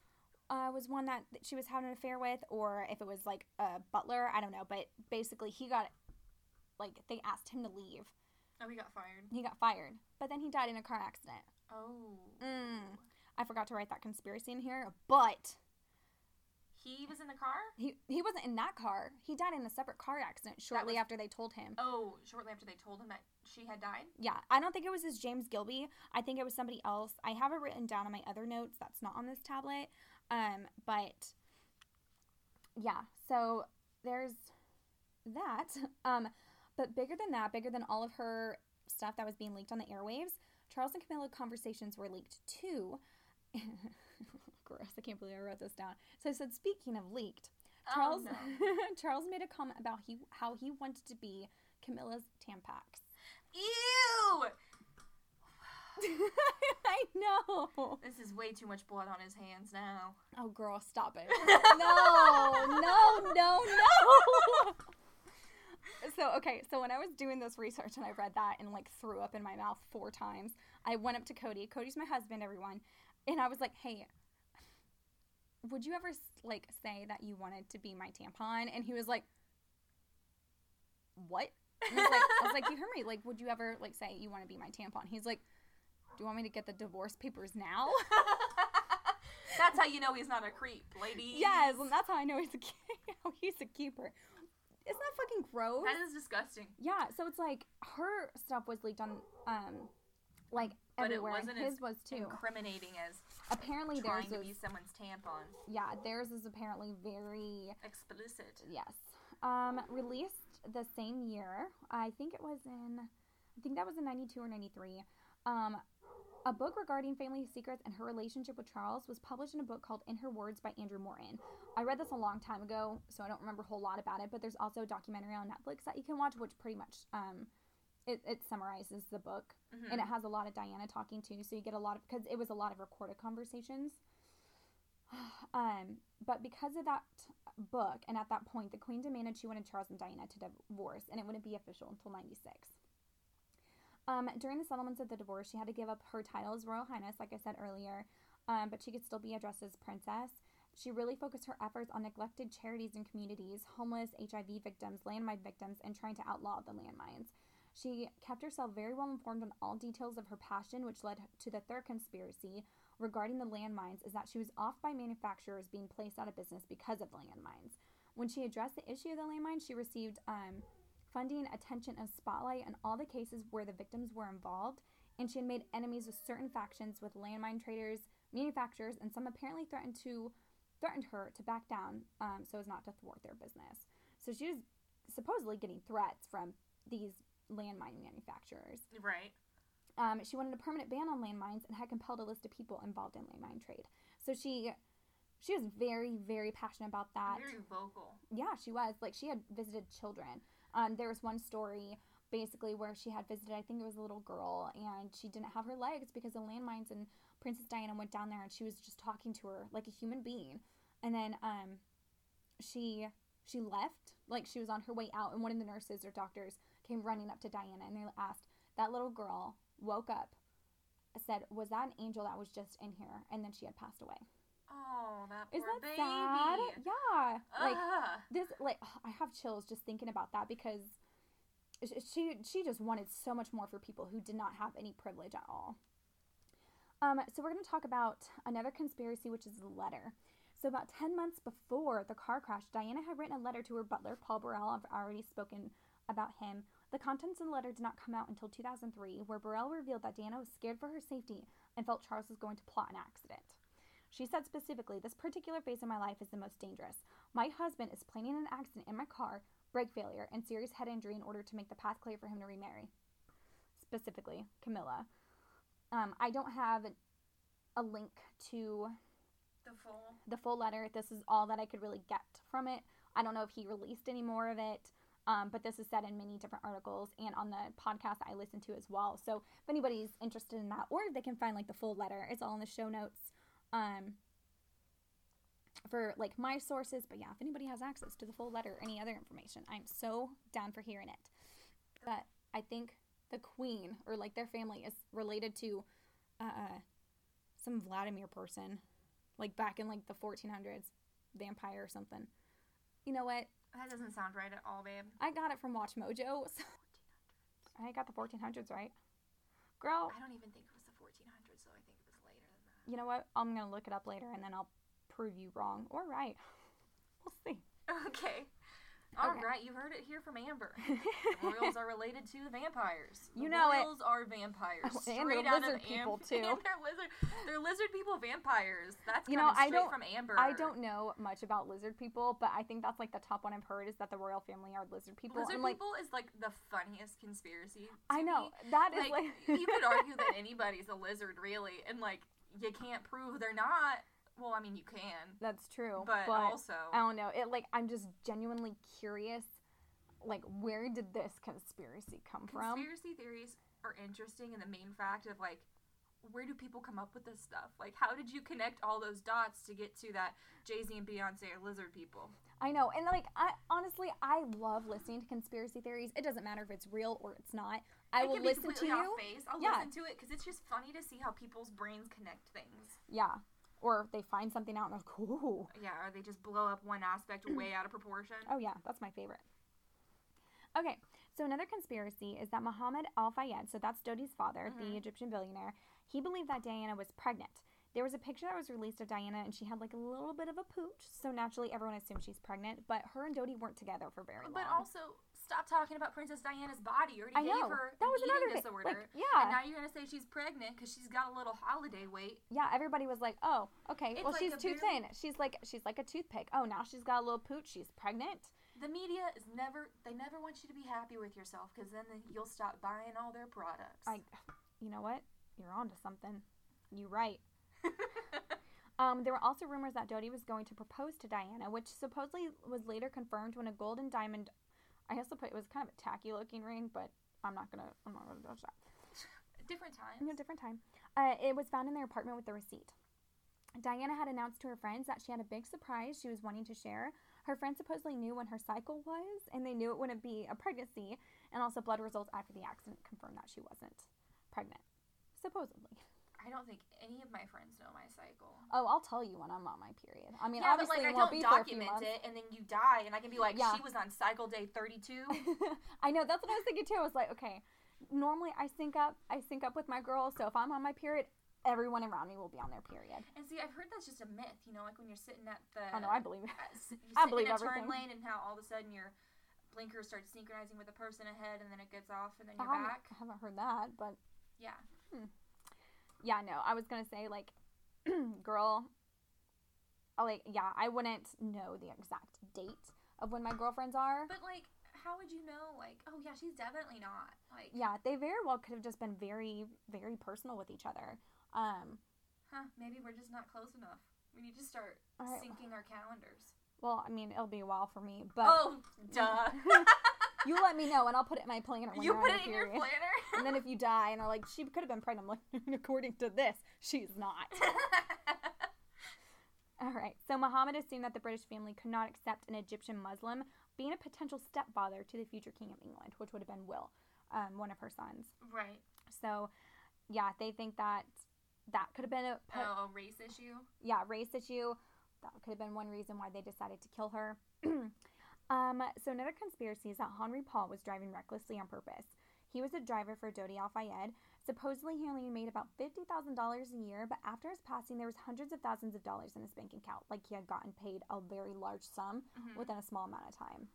[SPEAKER 1] uh, was one that, that she was having an affair with, or if it was like a butler. I don't know, but basically he got, like, they asked him to leave.
[SPEAKER 2] Oh, he got fired.
[SPEAKER 1] He got fired, but then he died in a car accident.
[SPEAKER 2] Oh.
[SPEAKER 1] Mm. I forgot to write that conspiracy in here, but
[SPEAKER 2] He was in the car.
[SPEAKER 1] he he wasn't in that car. He died in a separate car accident shortly
[SPEAKER 2] was-
[SPEAKER 1] after they told him.
[SPEAKER 2] Oh, shortly after they told him that she had died.
[SPEAKER 1] Yeah, I don't think it was his James Gilbey. I think it was somebody else. I have it written down on my other notes. That's not on this tablet. Um, but yeah, so there's that. Um, but bigger than that, bigger than all of her stuff that was being leaked on the airwaves, Charles and Camilla conversations were leaked too. Gross! I can't believe I wrote this down. So I said, speaking of leaked, oh, Charles
[SPEAKER 2] Oh, no.
[SPEAKER 1] Charles made a comment about he how he wanted to be Camilla's Tampax.
[SPEAKER 2] Ew!
[SPEAKER 1] I know.
[SPEAKER 2] This is way too much blood on his hands now.
[SPEAKER 1] Oh, girl, stop it. No, no, no, no. So, okay, so when I was doing this research and I read that and like threw up in my mouth four times, I went up to Cody. Cody's my husband, everyone. And I was like, hey, would you ever like say that you wanted to be my tampon? And he was like, what? I was like, I was like, you heard me. Like, would you ever like say you want to be my tampon? He's like, do you want me to get the divorce papers now?
[SPEAKER 2] That's how you know he's not a creep, lady.
[SPEAKER 1] Yes, and that's how I know he's a he's a keeper. Isn't that fucking gross?
[SPEAKER 2] That is disgusting.
[SPEAKER 1] yeah, so it's like her stuff was leaked on um like
[SPEAKER 2] But it
[SPEAKER 1] everywhere.
[SPEAKER 2] wasn't
[SPEAKER 1] and
[SPEAKER 2] as
[SPEAKER 1] his was too.
[SPEAKER 2] Incriminating as
[SPEAKER 1] apparently
[SPEAKER 2] trying
[SPEAKER 1] theirs
[SPEAKER 2] to be
[SPEAKER 1] is
[SPEAKER 2] someone's tampon.
[SPEAKER 1] yeah, theirs is apparently very
[SPEAKER 2] Explicit.
[SPEAKER 1] yes. Um released the same year. I think it was in I think that was in 92 or 93. Um a book regarding family secrets and her relationship with Charles was published in a book called In Her Words by Andrew Morton. I read this a long time ago, so I don't remember a whole lot about it, but there's also a documentary on Netflix that you can watch, which pretty much um, it, it summarizes the book.
[SPEAKER 2] Mhm.
[SPEAKER 1] And it has a lot of Diana talking too, so you get a lot of, because it was a lot of recorded conversations. Um, but because of that book, and at that point, the Queen demanded she wanted Charles and Diana to divorce, and it wouldn't be official until 96. Um, during the settlements of the divorce, she had to give up her title as Royal Highness, like I said earlier, um, but she could still be addressed as Princess. She really focused her efforts on neglected charities and communities, homeless, HIV victims, landmine victims, and trying to outlaw the landmines. She kept herself very well informed on all details of her passion, which led to the third conspiracy regarding the landmines is that she was off by manufacturers being placed out of business because of the landmines. When she addressed the issue of the landmines, she received um, funding, attention, and spotlight on all the cases where the victims were involved, and she had made enemies with certain factions with landmine traders, manufacturers, and some apparently threatened to threatened her to back down um, so as not to thwart their business. So she was supposedly getting threats from these landmine manufacturers.
[SPEAKER 2] Right.
[SPEAKER 1] Um, she wanted a permanent ban on landmines and had compelled a list of people involved in landmine trade. So she she was very very passionate about that.
[SPEAKER 2] Very vocal.
[SPEAKER 1] Yeah, she was. Like she had visited children. Um, there was one story basically where she had visited. I think it was a little girl, and she didn't have her legs because of landmines. And Princess Diana went down there, and she was just talking to her like a human being. And then um, she she left. Like she was on her way out, and one of the nurses or doctors came running up to Diana, and they asked that little girl woke up, said, "Was that an angel that was just in here?" And then she had passed away.
[SPEAKER 2] Oh, that poor
[SPEAKER 1] Is that
[SPEAKER 2] baby.
[SPEAKER 1] sad? Yeah. Like this like I have chills just thinking about that because she she just wanted so much more for people who did not have any privilege at all. Um, so we're going to talk about another conspiracy, which is the letter. So about ten months before the car crash, Diana had written a letter to her butler, Paul Burrell. I've already spoken about him. The contents of the letter did not come out until 2003, where Burrell revealed that Diana was scared for her safety and felt Charles was going to plot an accident. She said specifically, This particular phase of my life is the most dangerous. My husband is planning an accident in my car, brake failure, and serious head injury in order to make the path clear for him to remarry. Specifically, Camilla. Um, I don't have a link to
[SPEAKER 2] The full.
[SPEAKER 1] the full letter. This is all that I could really get from it. I don't know if he released any more of it, um, but this is said in many different articles and on the podcast I listen to as well. So if anybody's interested in that, or they can find like the full letter, it's all in the show notes um, for like my sources. But yeah, if anybody has access to the full letter or any other information, I'm so down for hearing it. But I think the queen or like their family is related to uh, some Vladimir person like back in like the 1400s, vampire or something. You know what?
[SPEAKER 2] That doesn't sound right at all, babe.
[SPEAKER 1] I got it from WatchMojo. So I got the 1400s right. Girl,
[SPEAKER 2] I don't even think it was the 1400s, though. I think it was later than that.
[SPEAKER 1] you know what? I'm going to look it up later and then I'll prove you wrong or right. We'll see.
[SPEAKER 2] Okay. All right,
[SPEAKER 1] Okay.
[SPEAKER 2] you heard it here from Amber. The royals are related to vampires.
[SPEAKER 1] You know it.
[SPEAKER 2] royals are vampires.
[SPEAKER 1] Oh, and
[SPEAKER 2] straight
[SPEAKER 1] they're
[SPEAKER 2] out
[SPEAKER 1] lizard
[SPEAKER 2] of
[SPEAKER 1] people,
[SPEAKER 2] Am-
[SPEAKER 1] too.
[SPEAKER 2] And they're lizard. They're lizard people vampires. That's
[SPEAKER 1] You know, I don't-
[SPEAKER 2] from Amber.
[SPEAKER 1] I don't know much about lizard people, but I think that's like the top one I've heard is that the royal family are lizard people.
[SPEAKER 2] Lizard
[SPEAKER 1] and like,
[SPEAKER 2] people is like the funniest conspiracy.
[SPEAKER 1] I know
[SPEAKER 2] me.
[SPEAKER 1] that is
[SPEAKER 2] Like,
[SPEAKER 1] like,
[SPEAKER 2] you could argue that anybody's a lizard, really, and like you can't prove they're not. Well, I mean, you can,
[SPEAKER 1] That's true.
[SPEAKER 2] but, also,
[SPEAKER 1] I don't know. It like I'm just genuinely curious. Like, where did this conspiracy come from?
[SPEAKER 2] conspiracy theories are interesting and the main fact of like, where do people come up with this stuff? Like, how did you connect all those dots to get to that Jay Z and Beyonce are lizard people?
[SPEAKER 1] I know, and like I honestly, I love listening to conspiracy theories. It doesn't matter if it's real or it's not. I
[SPEAKER 2] It
[SPEAKER 1] will listen to you.
[SPEAKER 2] I'll
[SPEAKER 1] Yeah.
[SPEAKER 2] listen to it because it's just funny to see how people's brains connect things.
[SPEAKER 1] Yeah, or they find something out and they're like, "Ooh,
[SPEAKER 2] Yeah, or they just blow up one aspect way out of proportion.
[SPEAKER 1] oh yeah, that's my favorite." Okay, so another conspiracy is that Muhammad Al Fayed, so that's Dodi's father, the
[SPEAKER 2] Mhm.
[SPEAKER 1] Egyptian billionaire, he believed that Diana was pregnant. There was a picture that was released of Diana, and she had like a little bit of a pooch, so naturally everyone assumed she's pregnant. But her and Dodi weren't together for very long.
[SPEAKER 2] But also, stop talking about Princess Diana's body. You already
[SPEAKER 1] I
[SPEAKER 2] gave
[SPEAKER 1] know
[SPEAKER 2] her
[SPEAKER 1] that was another thing.
[SPEAKER 2] disorder.
[SPEAKER 1] Like,
[SPEAKER 2] And
[SPEAKER 1] yeah,
[SPEAKER 2] now you're gonna say she's pregnant because she's got a little holiday weight.
[SPEAKER 1] yeah. Everybody was like, "Oh, okay.
[SPEAKER 2] It's
[SPEAKER 1] well,
[SPEAKER 2] like
[SPEAKER 1] she's too
[SPEAKER 2] very-
[SPEAKER 1] thin. She's like she's like a toothpick. Oh, now she's got a little pooch. She's pregnant."
[SPEAKER 2] The media is never. They never want you to be happy with yourself because then you'll stop buying all their products.
[SPEAKER 1] I, you know what? You're onto something. You're right. Um, there were also rumors that Dodi was going to propose to Diana, which supposedly was later confirmed when a gold and diamond. I also put it was kind of a tacky looking ring, but I'm not gonna I'm not gonna touch that.
[SPEAKER 2] Different
[SPEAKER 1] time. A different time, uh, it was found in their apartment with the receipt. Diana had announced to her friends that she had a big surprise she was wanting to share. Her friends supposedly knew when her cycle was, and they knew it wouldn't be a pregnancy, and also blood results after the accident confirmed that she wasn't pregnant. Supposedly.
[SPEAKER 2] I don't think any of my friends know my cycle.
[SPEAKER 1] Oh, I'll tell you when I'm on my period. I mean,
[SPEAKER 2] yeah, but
[SPEAKER 1] obviously
[SPEAKER 2] like I don't
[SPEAKER 1] be for a few
[SPEAKER 2] document it, and then you die, and I can be like,
[SPEAKER 1] Yeah.
[SPEAKER 2] she was on cycle day 32.
[SPEAKER 1] I know that's what I was thinking too. I was like, okay, normally I sync up, I sync up with my girls. So if I'm on my period, everyone around me will be on their period.
[SPEAKER 2] and see, I've heard that's just a myth. You know, like when you're sitting at the.
[SPEAKER 1] Oh no, I believe it.
[SPEAKER 2] you're
[SPEAKER 1] I
[SPEAKER 2] sitting
[SPEAKER 1] believe
[SPEAKER 2] in a
[SPEAKER 1] everything.
[SPEAKER 2] turn lane, and how all of a sudden your blinker starts synchronizing with the person ahead, and then it gets off, and then you're
[SPEAKER 1] haven't,
[SPEAKER 2] back.
[SPEAKER 1] I haven't heard that, but
[SPEAKER 2] Yeah. Hmm.
[SPEAKER 1] Yeah, no, I was gonna say like, girl, like yeah, I wouldn't know the exact date of when my girlfriends are.
[SPEAKER 2] But like, how would you know? Like, oh yeah, she's definitely not. Like,
[SPEAKER 1] Yeah, they very well could have just been very, very personal with each other. Um,
[SPEAKER 2] huh? Maybe we're just not close enough. We need to start
[SPEAKER 1] right.
[SPEAKER 2] syncing our calendars.
[SPEAKER 1] well, I mean, it'll be a while for me, but
[SPEAKER 2] oh, duh.
[SPEAKER 1] you let me know and I'll put it in my planner.
[SPEAKER 2] You put it in your planner.
[SPEAKER 1] and then if you die and are like, she could have been pregnant, I'm like, according to this, she's not. All right. So Muhammad assumed that the British family could not accept an Egyptian Muslim being a potential stepfather to the future king of England, which would have been Will, um, one of her sons.
[SPEAKER 2] right.
[SPEAKER 1] So, yeah, they think that that could have been a po-
[SPEAKER 2] Oh, a race issue.
[SPEAKER 1] yeah race issue. That could have been one reason why they decided to kill her. um, so another conspiracy is that Henri Paul was driving recklessly on purpose. He was a driver for Dodi Al Fayed. Supposedly, he only made about fifty thousand dollars a year, but after his passing, there was hundreds of thousands of dollars in his bank account. Like he had gotten paid a very large sum
[SPEAKER 2] Mhm.
[SPEAKER 1] within a small amount of time.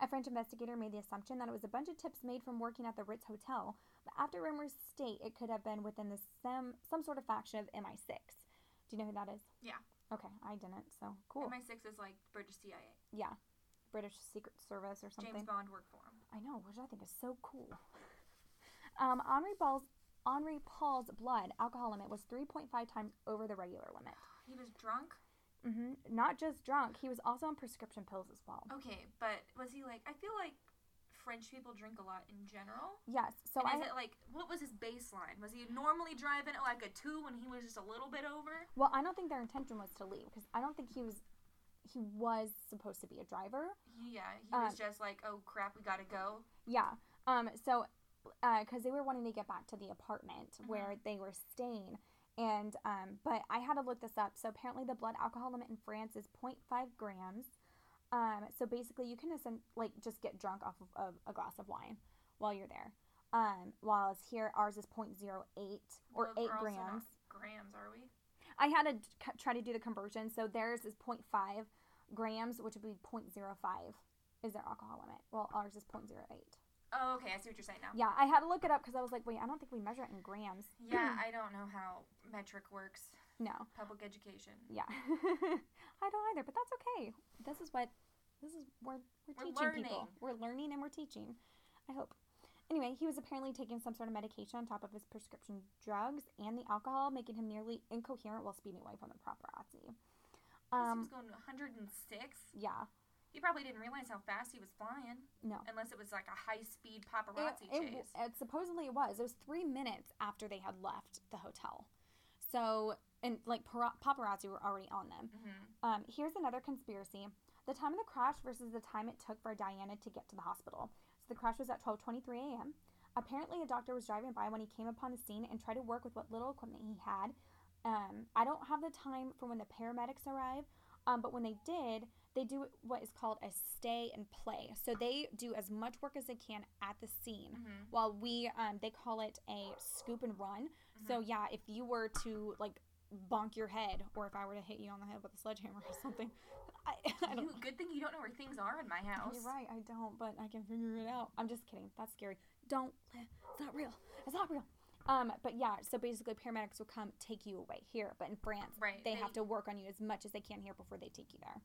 [SPEAKER 1] A French investigator made the assumption that it was a bunch of tips made from working at the Ritz Hotel, but after rumors state it could have been within the some some sort of faction of MI6. Do you know who that is?
[SPEAKER 2] Yeah.
[SPEAKER 1] Okay, I didn't. So cool.
[SPEAKER 2] MI6 is like British CIA.
[SPEAKER 1] yeah, British Secret Service or something.
[SPEAKER 2] James Bond worked for him.
[SPEAKER 1] I know, which I think is so cool. Um, Henri Paul's Henri Paul's blood alcohol limit was 3.5 times over the regular limit.
[SPEAKER 2] He was drunk.
[SPEAKER 1] hmm Not just drunk, he was also on prescription pills as well.
[SPEAKER 2] Okay, but was he like? I feel like French people drink a lot in general.
[SPEAKER 1] Yes. So
[SPEAKER 2] and
[SPEAKER 1] I
[SPEAKER 2] is it like what was his baseline? Was he normally driving at like a two when he was just a little bit over?
[SPEAKER 1] Well, I don't think their intention was to leave because I don't think he was he was supposed to be a driver.
[SPEAKER 2] Yeah, he
[SPEAKER 1] Um,
[SPEAKER 2] was just like, oh crap, we gotta go.
[SPEAKER 1] Yeah. Um. So, because they were wanting to get back to the apartment where they were staying, and um. But I had to look this up. So apparently, the blood alcohol limit in France is 0.5 grams. Um. So basically, you can essen- like just get drunk off of, of a glass of wine while you're there. Um. While it's here, ours is 0.08 or
[SPEAKER 2] Well,
[SPEAKER 1] eight
[SPEAKER 2] we're also not
[SPEAKER 1] grams.
[SPEAKER 2] grams, are we?
[SPEAKER 1] I had to try to do the conversion. So theirs is 0.5 grams, which would be 0.05 is their alcohol limit. Well, ours is 0.08.
[SPEAKER 2] Oh, okay, I see what you're saying now.
[SPEAKER 1] Yeah, I had to look it up because I was like, wait, I don't think we measure it in grams.
[SPEAKER 2] Yeah, I don't know how metric works.
[SPEAKER 1] No.
[SPEAKER 2] Public education.
[SPEAKER 1] Yeah. I don't either, but that's okay. This is what this is we're we're,
[SPEAKER 2] We're
[SPEAKER 1] teaching people. We're learning and we're teaching. I hope. Anyway, he was apparently taking some sort of medication on top of his prescription drugs and the alcohol, making him nearly incoherent while speeding away from the paparazzi.
[SPEAKER 2] Um, he was going 106.
[SPEAKER 1] Yeah.
[SPEAKER 2] He probably didn't realize how fast he was flying.
[SPEAKER 1] No.
[SPEAKER 2] Unless it was like a high speed paparazzi
[SPEAKER 1] it,
[SPEAKER 2] chase.
[SPEAKER 1] It, it, supposedly it was. It was three minutes after they had left the hotel. So, and like paparazzi were already on them.
[SPEAKER 2] Mm-hmm.
[SPEAKER 1] Um, here's another conspiracy: the time of the crash versus the time it took for Diana to get to the hospital. So the crash was at 12:23 a.m. Apparently, a doctor was driving by when he came upon the scene and tried to work with what little equipment he had. Um, I don't have the time for when the paramedics arrive, um, but when they did, they do what is called a stay and play. So they do as much work as they can at the scene,
[SPEAKER 2] mm-hmm.
[SPEAKER 1] while we um, they call it a scoop and run. Mm-hmm. So yeah, if you were to like bonk your head, or if I were to hit you on the head with a sledgehammer or something, I, I don't.
[SPEAKER 2] You, good thing you don't know where things are in my house.
[SPEAKER 1] You're right, I don't, but I can figure it out. I'm just kidding. That's scary. Don't. It's not real. It's not real. Um, but yeah, so basically, paramedics will come take you away here. But in France,
[SPEAKER 2] right,
[SPEAKER 1] they, they have to work on you as much as they can here before they take you there.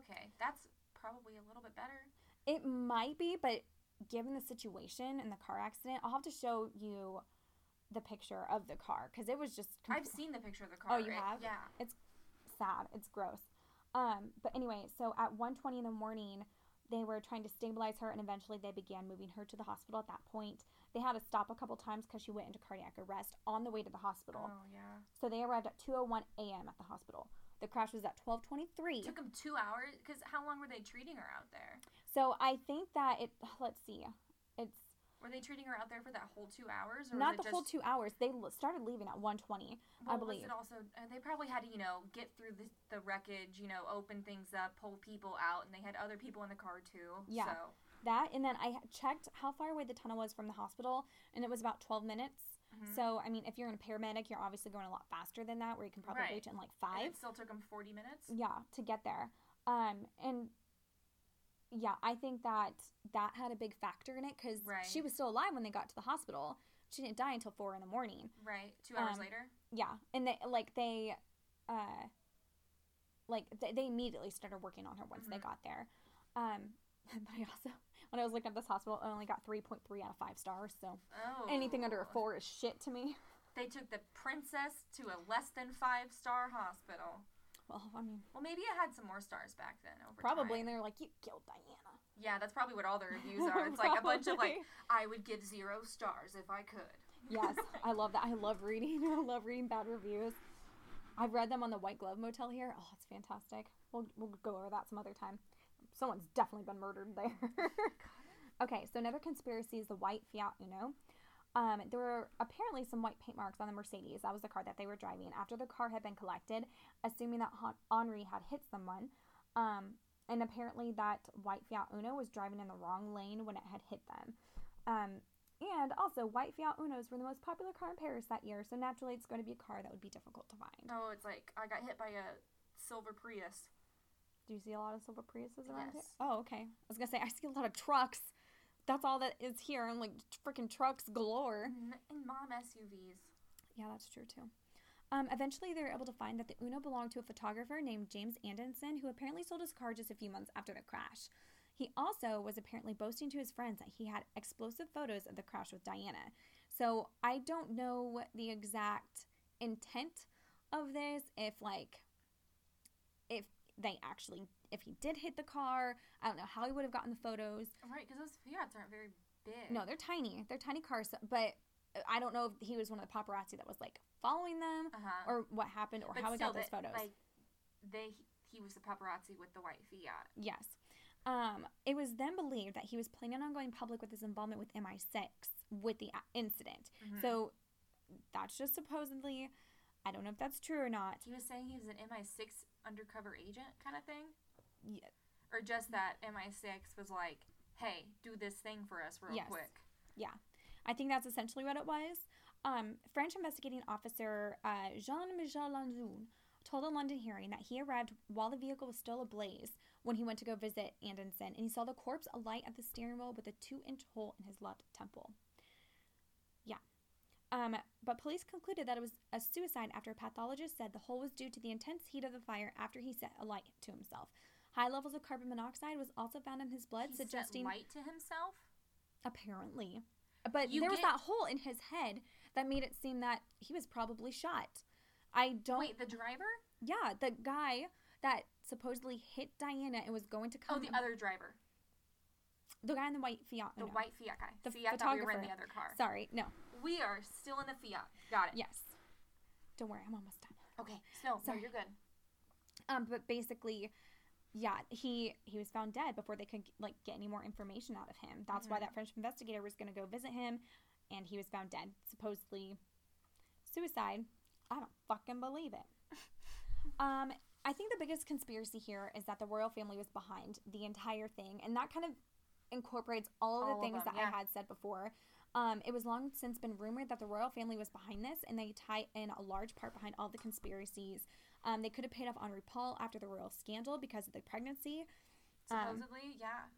[SPEAKER 2] okay, that's probably a little bit better.
[SPEAKER 1] It might be, but given the situation and the car accident, I'll have to show you the picture of the car because it was just.
[SPEAKER 2] I've seen the picture of the car.
[SPEAKER 1] Oh, you
[SPEAKER 2] it,
[SPEAKER 1] have?
[SPEAKER 2] Yeah.
[SPEAKER 1] It's sad. It's gross. Um, but anyway, so at 1:20 in the morning, they were trying to stabilize her, and eventually they began moving her to the hospital. At that point, they had to stop a couple times because she went into cardiac arrest on the way to the hospital.
[SPEAKER 2] Oh yeah.
[SPEAKER 1] So they arrived at 2:01 a.m. at the hospital. The crash was at 12:23.
[SPEAKER 2] Took them two hours. Because how long were they treating her out there?
[SPEAKER 1] So I think that it. Let's see. It's.
[SPEAKER 2] Were they treating her out there for that whole two hours? Or
[SPEAKER 1] not the
[SPEAKER 2] just...
[SPEAKER 1] whole two hours. They started leaving at 1:20.
[SPEAKER 2] Well,
[SPEAKER 1] I believe.
[SPEAKER 2] Was it also uh, they probably had to you know get through the, the wreckage, you know, open things up, pull people out, and they had other people in the car too.
[SPEAKER 1] Yeah.
[SPEAKER 2] So.
[SPEAKER 1] That and then I checked how far away the tunnel was from the hospital, and it was about 12 minutes.
[SPEAKER 2] Mm-hmm.
[SPEAKER 1] So I mean, if you're in a paramedic, you're obviously going a lot faster than that, where you can probably
[SPEAKER 2] right.
[SPEAKER 1] reach in like five.
[SPEAKER 2] And it still took them 40 minutes.
[SPEAKER 1] Yeah, to get there. Um, and yeah, I think that that had a big factor in it because
[SPEAKER 2] right.
[SPEAKER 1] she was still alive when they got to the hospital. She didn't die until four in the morning.
[SPEAKER 2] Right, two hours
[SPEAKER 1] um,
[SPEAKER 2] later.
[SPEAKER 1] Yeah, and they like they, uh, like they, they immediately started working on her once
[SPEAKER 2] mm-hmm.
[SPEAKER 1] they got there. Um, but I also when I was looking at this hospital, I only got three point three out of five stars. So
[SPEAKER 2] oh.
[SPEAKER 1] anything under a oh. four is shit to me.
[SPEAKER 2] They took the princess to a less than five star hospital.
[SPEAKER 1] Well, I mean,
[SPEAKER 2] well, maybe it had some more stars back then. Over
[SPEAKER 1] probably,
[SPEAKER 2] time.
[SPEAKER 1] and they're like, "You killed Diana."
[SPEAKER 2] Yeah, that's probably what all the reviews are. It's like a bunch of like, "I would give zero stars if I could."
[SPEAKER 1] yes, I love that. I love reading. I love reading bad reviews. I've read them on the White Glove Motel here. Oh, it's fantastic. We'll we'll go over that some other time. Someone's definitely been murdered there. okay, so another conspiracy is the white Fiat Uno. Um, there were apparently some white paint marks on the Mercedes. That was the car that they were driving after the car had been collected, assuming that Henri had hit someone. Um, and apparently that white Fiat Uno was driving in the wrong lane when it had hit them. Um, and also, white Fiat Unos were the most popular car in Paris that year, so naturally it's going to be a car that would be difficult to find.
[SPEAKER 2] Oh, it's like I got hit by a silver Prius.
[SPEAKER 1] Do you see a lot of silver Priuses around
[SPEAKER 2] yes.
[SPEAKER 1] here? Oh, okay. I was gonna say I see a lot of trucks. That's all that is here, and like freaking trucks galore.
[SPEAKER 2] And mom SUVs.
[SPEAKER 1] Yeah, that's true too. Um, eventually, they were able to find that the Uno belonged to a photographer named James Andanson, who apparently sold his car just a few months after the crash. He also was apparently boasting to his friends that he had explosive photos of the crash with Diana. So I don't know the exact intent of this, if like, if they actually, if he did hit the car, I don't know how he would have gotten the photos.
[SPEAKER 2] Right, because those Fiats aren't very big.
[SPEAKER 1] No, they're tiny. They're tiny cars, but I don't know if he was one of the paparazzi that was like following them
[SPEAKER 2] uh-huh.
[SPEAKER 1] or what happened or
[SPEAKER 2] but
[SPEAKER 1] how he got those
[SPEAKER 2] that,
[SPEAKER 1] photos.
[SPEAKER 2] Like, they, he was the paparazzi with the white Fiat.
[SPEAKER 1] Yes. Um, it was then believed that he was planning on going public with his involvement with MI6 with the incident.
[SPEAKER 2] Mm-hmm.
[SPEAKER 1] So that's just supposedly. I don't know if that's true or not.
[SPEAKER 2] He was saying he was an MI6 undercover agent kind of thing?
[SPEAKER 1] Yeah.
[SPEAKER 2] Or just that MI6 was like, hey, do this thing for us real
[SPEAKER 1] yes.
[SPEAKER 2] quick.
[SPEAKER 1] Yeah. I think that's essentially what it was. Um, French investigating officer uh, Jean Michel Lanzun told a London hearing that he arrived while the vehicle was still ablaze when he went to go visit Andanson, and he saw the corpse alight at the steering wheel with a two inch hole in his left temple. Um, but police concluded that it was a suicide after a pathologist said the hole was due to the intense heat of the fire after he set alight to himself. High levels of carbon monoxide was also found in his blood,
[SPEAKER 2] he
[SPEAKER 1] suggesting
[SPEAKER 2] set light to himself.
[SPEAKER 1] Apparently, But
[SPEAKER 2] You
[SPEAKER 1] there was
[SPEAKER 2] get-
[SPEAKER 1] that hole in his head that made it seem that he was probably shot. I don't.
[SPEAKER 2] Wait, the driver?
[SPEAKER 1] Yeah, the guy that supposedly hit Diana and was going to come.
[SPEAKER 2] Oh, the other driver.
[SPEAKER 1] the guy in the white Fiat.
[SPEAKER 2] The
[SPEAKER 1] no.
[SPEAKER 2] white Fiat guy.
[SPEAKER 1] The
[SPEAKER 2] See, I thought we were in the other car.
[SPEAKER 1] Sorry, no.
[SPEAKER 2] We are still in the Fiat. Got it.
[SPEAKER 1] Yes. Don't worry, I'm almost done.
[SPEAKER 2] Okay. So, no,
[SPEAKER 1] Sorry.
[SPEAKER 2] you're good.
[SPEAKER 1] Um, but basically, yeah, he he was found dead before they could like get any more information out of him. That's why
[SPEAKER 2] Mhm.
[SPEAKER 1] that French investigator was going to go visit him, and he was found dead, supposedly suicide. I don't fucking believe it. um, I think the biggest conspiracy here is that the royal family was behind the entire thing, and that kind of incorporates all of the
[SPEAKER 2] All of
[SPEAKER 1] things
[SPEAKER 2] them,
[SPEAKER 1] that
[SPEAKER 2] yeah.
[SPEAKER 1] I had said before. Um, it was long since been rumored that the royal family was behind this, and they tie in a large part behind all the conspiracies. Um, they could have paid off Henri Paul after the royal scandal because of the pregnancy. Um,
[SPEAKER 2] Supposedly, yeah.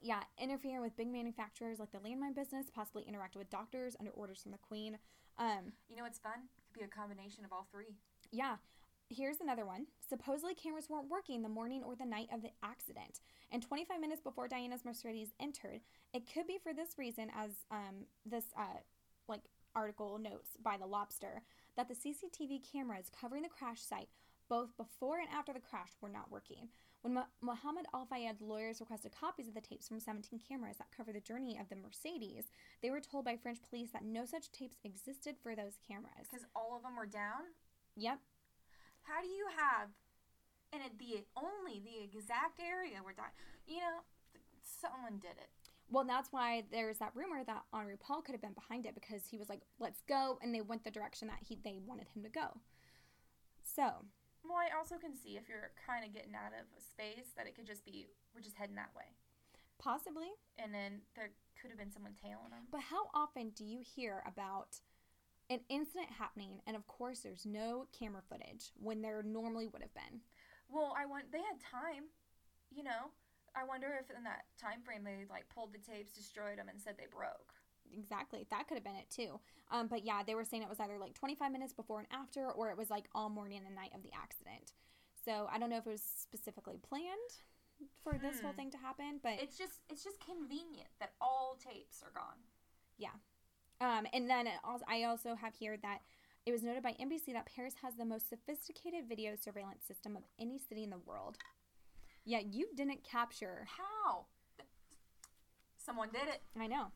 [SPEAKER 1] Yeah, interfering with big manufacturers like the landmine business, possibly interacted with doctors under orders from the queen. Um,
[SPEAKER 2] You know what's fun? It Could be a combination of all three.
[SPEAKER 1] yeah, here's another one. Supposedly, cameras weren't working the morning or the night of the accident, and 25 minutes before Diana's Mercedes entered. It could be for this reason, as um, this uh, like article notes by the Lobster, that the CCTV cameras covering the crash site, both before and after the crash, were not working. When Mo- Mohammed Al Fayed's lawyers requested copies of the tapes from 17 cameras that cover the journey of the Mercedes, they were told by French police that no such tapes existed for those cameras.
[SPEAKER 2] Because all of them were down.
[SPEAKER 1] Yep,
[SPEAKER 2] How do you have, and it, the only the exact area where di- you know, th- someone did it.
[SPEAKER 1] Well, that's why there's that rumor that Henri Paul could have been behind it because he was like, "Let's go," and they went the direction that he they wanted him to go. So,
[SPEAKER 2] Well, I also can see if you're kind of getting out of space that it could just be we're just heading that way,
[SPEAKER 1] possibly.
[SPEAKER 2] and then there could have been someone tailing them.
[SPEAKER 1] But how often do you hear about an incident happening, and of course, there's no camera footage when there normally would have been?
[SPEAKER 2] Well, I want they had time, you know. I wonder if in that time frame they like pulled the tapes, destroyed them, and said they broke.
[SPEAKER 1] Exactly, that could have been it too. Um, but yeah, they were saying it was either like 25 minutes before and after, or it was like all morning and night of the accident. So I don't know if it was specifically planned for this whole
[SPEAKER 2] Hmm.
[SPEAKER 1] thing to happen, but
[SPEAKER 2] It's just it's just convenient that all tapes are gone.
[SPEAKER 1] Um, and then also, I also have here that it was noted by NBC that Paris has the most sophisticated video surveillance system of any city in the world. Yeah, you didn't capture.
[SPEAKER 2] How? Someone did it.
[SPEAKER 1] I know.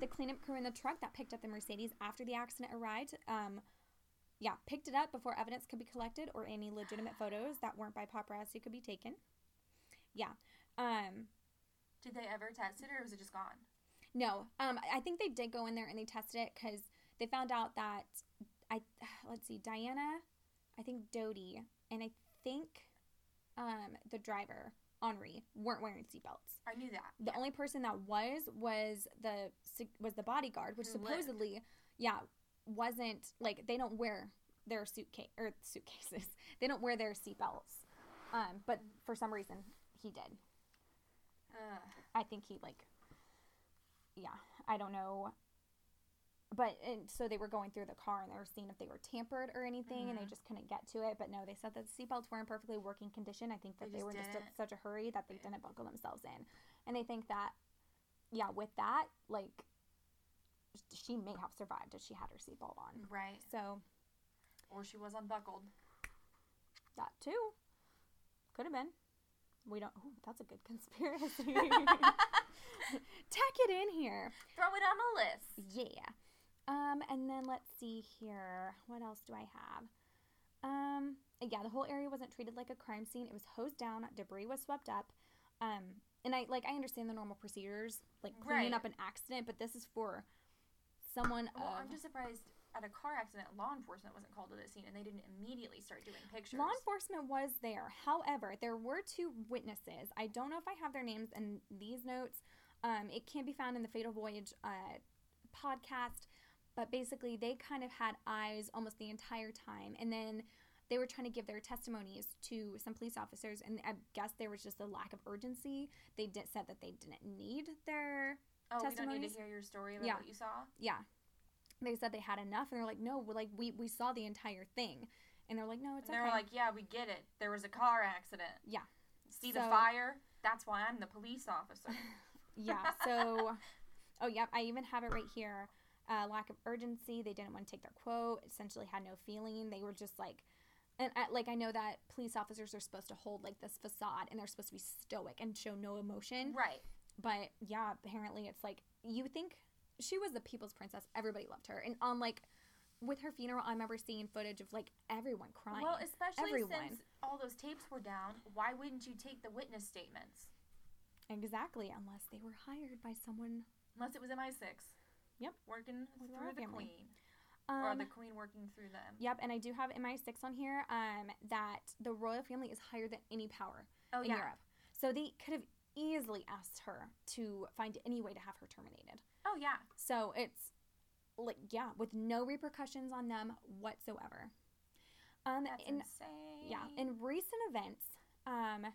[SPEAKER 1] The cleanup crew in the truck that picked up the Mercedes after the accident arrived, um, yeah, picked it up before evidence could be collected or any legitimate photos that weren't by paparazzi could be taken. Yeah. Um,
[SPEAKER 2] Did they ever test it, or was it just gone?
[SPEAKER 1] No, um, I think they did go in there and they tested it because they found out that I let's see, Diana, I think Dodi, and I think um, the driver Henri weren't wearing seatbelts.
[SPEAKER 2] I knew that.
[SPEAKER 1] The only person that was was the was the bodyguard, which supposedly, yeah, wasn't like they don't wear their suitcase or suitcases. They don't wear their seatbelts. Um, but for some reason he did.
[SPEAKER 2] Ugh.
[SPEAKER 1] I think he like yeah, I don't know. But and so they were going through the car and they were seeing if they were tampered or anything and they
[SPEAKER 2] Mhm.
[SPEAKER 1] just couldn't get to it. But no, they said that the seatbelts were in perfectly working condition. I think that
[SPEAKER 2] They
[SPEAKER 1] they, were just in such a hurry that they didn't buckle themselves in. And they think that yeah, with that, like she may have survived if she had her seatbelt on.
[SPEAKER 2] Right.
[SPEAKER 1] So
[SPEAKER 2] Or she was unbuckled.
[SPEAKER 1] that too. Could have been. We don't oh, that's a good conspiracy. Tack it in here.
[SPEAKER 2] Throw it on the list.
[SPEAKER 1] Yeah. Um, and then let's see here. What else do I have? Um, yeah, the whole area wasn't treated like a crime scene. It was hosed down, debris was swept up. Um, and I like I understand the normal procedures, like cleaning
[SPEAKER 2] Right.
[SPEAKER 1] up an accident, but this is for someone
[SPEAKER 2] Well,
[SPEAKER 1] of
[SPEAKER 2] I'm just surprised at a car accident, law enforcement wasn't called to the scene and they didn't immediately start doing pictures.
[SPEAKER 1] Law enforcement was there. However, there were two witnesses. I don't know if I have their names in these notes. Um, it can be found in the Fatal Voyage uh, podcast, but basically, they kind of had eyes almost the entire time. And then they were trying to give their testimonies to some police officers, and I guess there was just a lack of urgency. They did, said that they didn't need their
[SPEAKER 2] oh, we don't need to hear your story about
[SPEAKER 1] Yeah.
[SPEAKER 2] what you saw.
[SPEAKER 1] yeah. They said they had enough, and they're like, no, we're like we we saw the entire thing, and they're like, no, it's
[SPEAKER 2] And
[SPEAKER 1] okay.
[SPEAKER 2] they were like, "Yeah, we get it. There was a car accident.
[SPEAKER 1] Yeah.
[SPEAKER 2] See the fire? That's why I'm the police officer."
[SPEAKER 1] yeah so Oh, yep. I even have it right here. Uh, lack of urgency. They didn't want to take their quote. Essentially, had no feeling. They were just like, and I, like I know that police officers are supposed to hold like this facade, and they're supposed to be stoic and show no emotion.
[SPEAKER 2] Right.
[SPEAKER 1] But yeah, apparently it's like you think she was the people's princess. Everybody loved her, and on like with her funeral, I remember seeing footage of like everyone crying.
[SPEAKER 2] Well, especially
[SPEAKER 1] Everyone.
[SPEAKER 2] since all those tapes were down, why wouldn't you take the witness statements?
[SPEAKER 1] Exactly, unless they were hired by someone.
[SPEAKER 2] Unless it was MI6.
[SPEAKER 1] Yep.
[SPEAKER 2] Working
[SPEAKER 1] With
[SPEAKER 2] through the
[SPEAKER 1] family.
[SPEAKER 2] queen. or
[SPEAKER 1] Um,
[SPEAKER 2] the queen working through them.
[SPEAKER 1] Yep, and I do have MI6 on here um, that the royal family is higher than any power
[SPEAKER 2] Oh,
[SPEAKER 1] in
[SPEAKER 2] yeah.
[SPEAKER 1] Europe. So they could have easily asked her to find any way to have her terminated.
[SPEAKER 2] Oh, yeah.
[SPEAKER 1] So it's like, yeah, with no repercussions on them whatsoever. Um,
[SPEAKER 2] That's
[SPEAKER 1] in,
[SPEAKER 2] insane.
[SPEAKER 1] yeah, in recent events, um,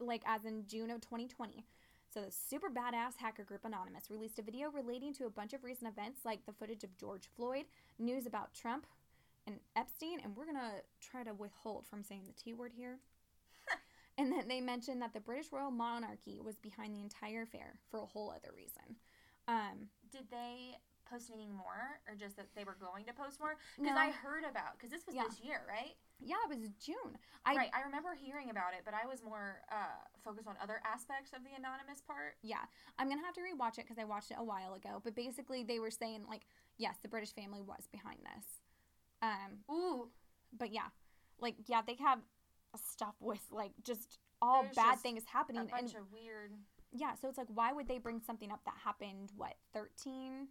[SPEAKER 1] like as in June of 2020, so the super badass hacker group Anonymous released a video relating to a bunch of recent events, like the footage of George Floyd, news about Trump and Epstein, and we're gonna try to withhold from saying the T word here. and then they mentioned that the British royal monarchy was behind the entire affair for a whole other reason. Um,
[SPEAKER 2] Did they post anything more, or just that they were going to post more? Because
[SPEAKER 1] No.
[SPEAKER 2] I heard about, because this was
[SPEAKER 1] Yeah.
[SPEAKER 2] this year, right?
[SPEAKER 1] yeah, it was June. I
[SPEAKER 2] right. I remember hearing about it, but I was more uh, focused on other aspects of the anonymous part.
[SPEAKER 1] Yeah, I'm gonna have to rewatch it because I watched it a while ago. But basically, they were saying like, yes, the British family was behind this. Um,
[SPEAKER 2] Ooh.
[SPEAKER 1] but yeah, like yeah, they have stuff with like just all
[SPEAKER 2] There's
[SPEAKER 1] bad
[SPEAKER 2] just
[SPEAKER 1] things
[SPEAKER 2] A
[SPEAKER 1] happening, and
[SPEAKER 2] bunch of weird.
[SPEAKER 1] yeah, so it's like, why would they bring something up that happened what 13,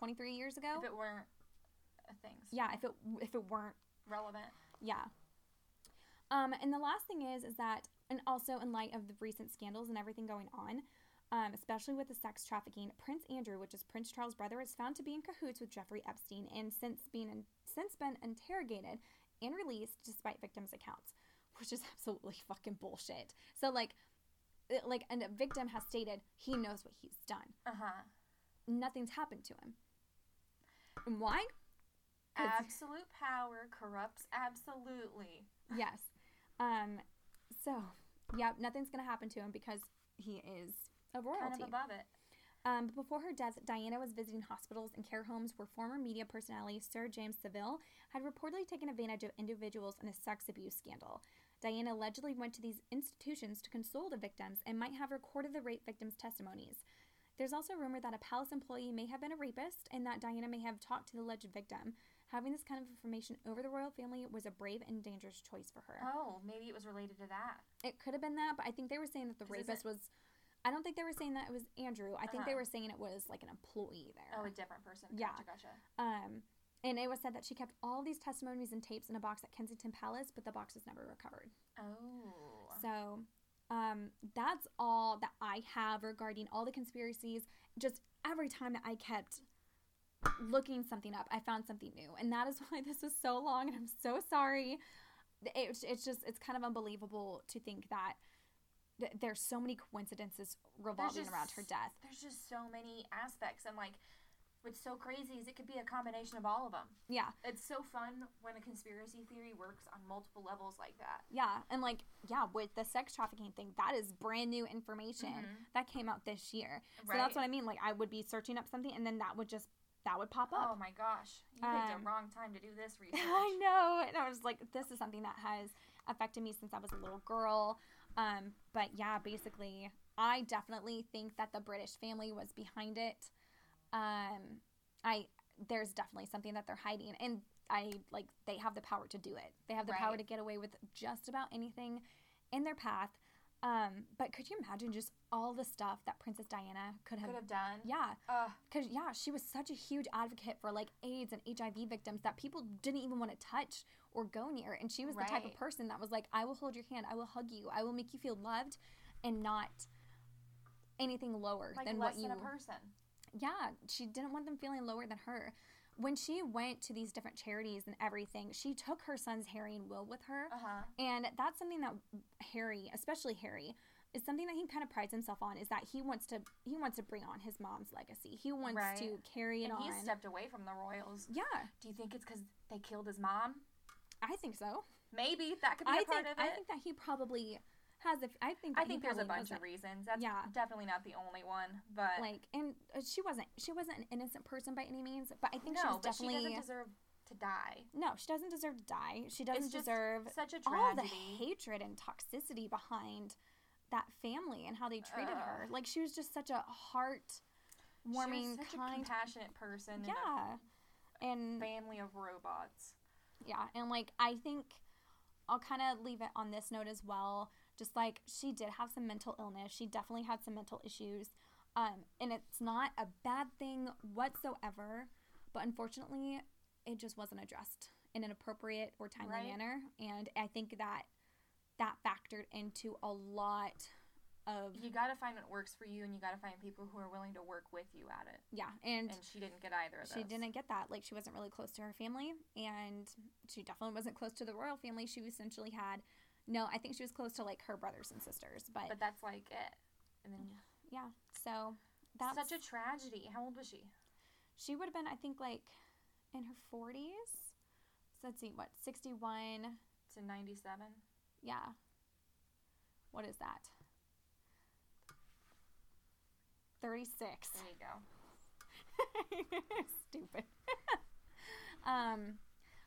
[SPEAKER 1] 23 years ago?
[SPEAKER 2] If it weren't uh, things
[SPEAKER 1] yeah, if it if it weren't
[SPEAKER 2] relevant.
[SPEAKER 1] Yeah. Um, and the last thing is, is that, and also in light of the recent scandals and everything going on, um, especially with the sex trafficking, Prince Andrew, which is Prince Charles' brother, is found to be in cahoots with Jeffrey Epstein, and since being since been interrogated and released despite victims' accounts, which is absolutely fucking bullshit. So like, it- like, and a victim has stated he knows what he's done.
[SPEAKER 2] Uh huh.
[SPEAKER 1] Nothing's happened to him. And why?
[SPEAKER 2] Absolute power corrupts absolutely.
[SPEAKER 1] yes. Um, so, yeah, nothing's going to happen to him because he is a royalty.
[SPEAKER 2] Kind of above it.
[SPEAKER 1] um, but before her death, Diana was visiting hospitals and care homes where former media personality Sir James Savile had reportedly taken advantage of individuals in a sex abuse scandal. Diana allegedly went to these institutions to console the victims and might have recorded the rape victims' testimonies. There's also rumor that a palace employee may have been a rapist and that Diana may have talked to the alleged victim. Having this kind of information over the royal family was a brave and dangerous choice for her.
[SPEAKER 2] Oh, maybe it was related to that.
[SPEAKER 1] It could have been that, but I think they were saying that the rapist was. I don't think they were saying that it was Andrew. I think they
[SPEAKER 2] Uh-huh.
[SPEAKER 1] were saying it was like an employee there.
[SPEAKER 2] Oh, a different person.
[SPEAKER 1] Yeah.
[SPEAKER 2] Gotcha, gotcha.
[SPEAKER 1] Um, and it was said that she kept all these testimonies and tapes in a box at Kensington Palace, but the box was never recovered.
[SPEAKER 2] Oh.
[SPEAKER 1] So, um, that's all that I have regarding all the conspiracies. Just every time that I kept looking something up, I found something new, and that is why this is so long. And I'm so sorry. It's it's just it's kind of unbelievable to think that th- there's so many coincidences revolving
[SPEAKER 2] just-
[SPEAKER 1] around her death.
[SPEAKER 2] There's just so many aspects, and like, what's so crazy is it could be a combination of all of them.
[SPEAKER 1] Yeah.
[SPEAKER 2] It's so fun when a conspiracy theory works on multiple levels like that.
[SPEAKER 1] Yeah, and like yeah, with the sex trafficking thing, that is brand new information
[SPEAKER 2] Mhm.
[SPEAKER 1] that came out this year. So that's what I mean. Like I would be searching up something, and then that would just that would pop up.
[SPEAKER 2] Oh my gosh, you picked
[SPEAKER 1] Um,
[SPEAKER 2] a wrong time to do this research.
[SPEAKER 1] I know, and I was like, this is something that has affected me since I was a little girl. Um, but yeah, basically, I definitely think that the British family was behind it. Um, I there's definitely something that they're hiding, and I like they have the power to do it. They have the power to get away with just about anything in their path. Um, but could you imagine just all the stuff that Princess Diana could have?
[SPEAKER 2] Could have done.
[SPEAKER 1] Yeah, because yeah, she was such a huge advocate for like AIDS and HIV victims that people didn't even want to touch or go near. And she was the type of person that was like, I will hold your hand, I will hug you, I will make you feel loved, and not anything lower
[SPEAKER 2] like
[SPEAKER 1] than
[SPEAKER 2] less
[SPEAKER 1] what you.
[SPEAKER 2] than a person.
[SPEAKER 1] Yeah, she didn't want them feeling lower than her. When she went to these different charities and everything, she took her son's Harry and Will with her.
[SPEAKER 2] Uh huh.
[SPEAKER 1] And that's something that Harry, especially Harry, is something that he kind of prides himself on is that he wants to he wants to bring on his mom's legacy. He wants
[SPEAKER 2] Right.
[SPEAKER 1] to carry it
[SPEAKER 2] And
[SPEAKER 1] on.
[SPEAKER 2] he stepped away from the royals.
[SPEAKER 1] yeah,
[SPEAKER 2] Do you think it's because they killed his mom?
[SPEAKER 1] I think so.
[SPEAKER 2] Maybe that could be
[SPEAKER 1] I
[SPEAKER 2] a part
[SPEAKER 1] think
[SPEAKER 2] of it.
[SPEAKER 1] I think that he probably has a. f- I think.
[SPEAKER 2] I think there's a bunch of reasons. That's
[SPEAKER 1] Yeah.
[SPEAKER 2] definitely not the only one, but
[SPEAKER 1] Like, and uh, she wasn't. She wasn't an innocent person by any means. But I think she was
[SPEAKER 2] but she
[SPEAKER 1] definitely.
[SPEAKER 2] doesn't deserve to die.
[SPEAKER 1] no, she doesn't deserve to die. She doesn't deserve
[SPEAKER 2] Such a
[SPEAKER 1] all the hatred and toxicity behind that family and how they treated her. Like she was just such a heart warming,
[SPEAKER 2] was such a
[SPEAKER 1] kind.
[SPEAKER 2] compassionate person.
[SPEAKER 1] Yeah. And
[SPEAKER 2] family of robots.
[SPEAKER 1] yeah, and like I think I'll kind of leave it on this note as well. Just like she did have some mental illness. She definitely had some mental issues. Um, and it's not a bad thing whatsoever, but unfortunately, it just wasn't addressed in an appropriate or timely
[SPEAKER 2] Right.
[SPEAKER 1] manner. And I think that that factored into a lot of
[SPEAKER 2] You got to find what works for you, and you got to find people who are willing to work with you at it.
[SPEAKER 1] yeah, and,
[SPEAKER 2] And she didn't get either of those.
[SPEAKER 1] she didn't get that. Like she wasn't really close to her family, and she definitely wasn't close to the royal family. She essentially had no. I think she was close to like her brothers and sisters, but,
[SPEAKER 2] But that's like it. And then
[SPEAKER 1] yeah. So that's
[SPEAKER 2] such a tragedy. How old was she?
[SPEAKER 1] she would have been, I think, like in her forties. So let's see, what sixty one?
[SPEAKER 2] To 97.
[SPEAKER 1] Yeah. What is that? Thirty six.
[SPEAKER 2] There you go.
[SPEAKER 1] Stupid. um,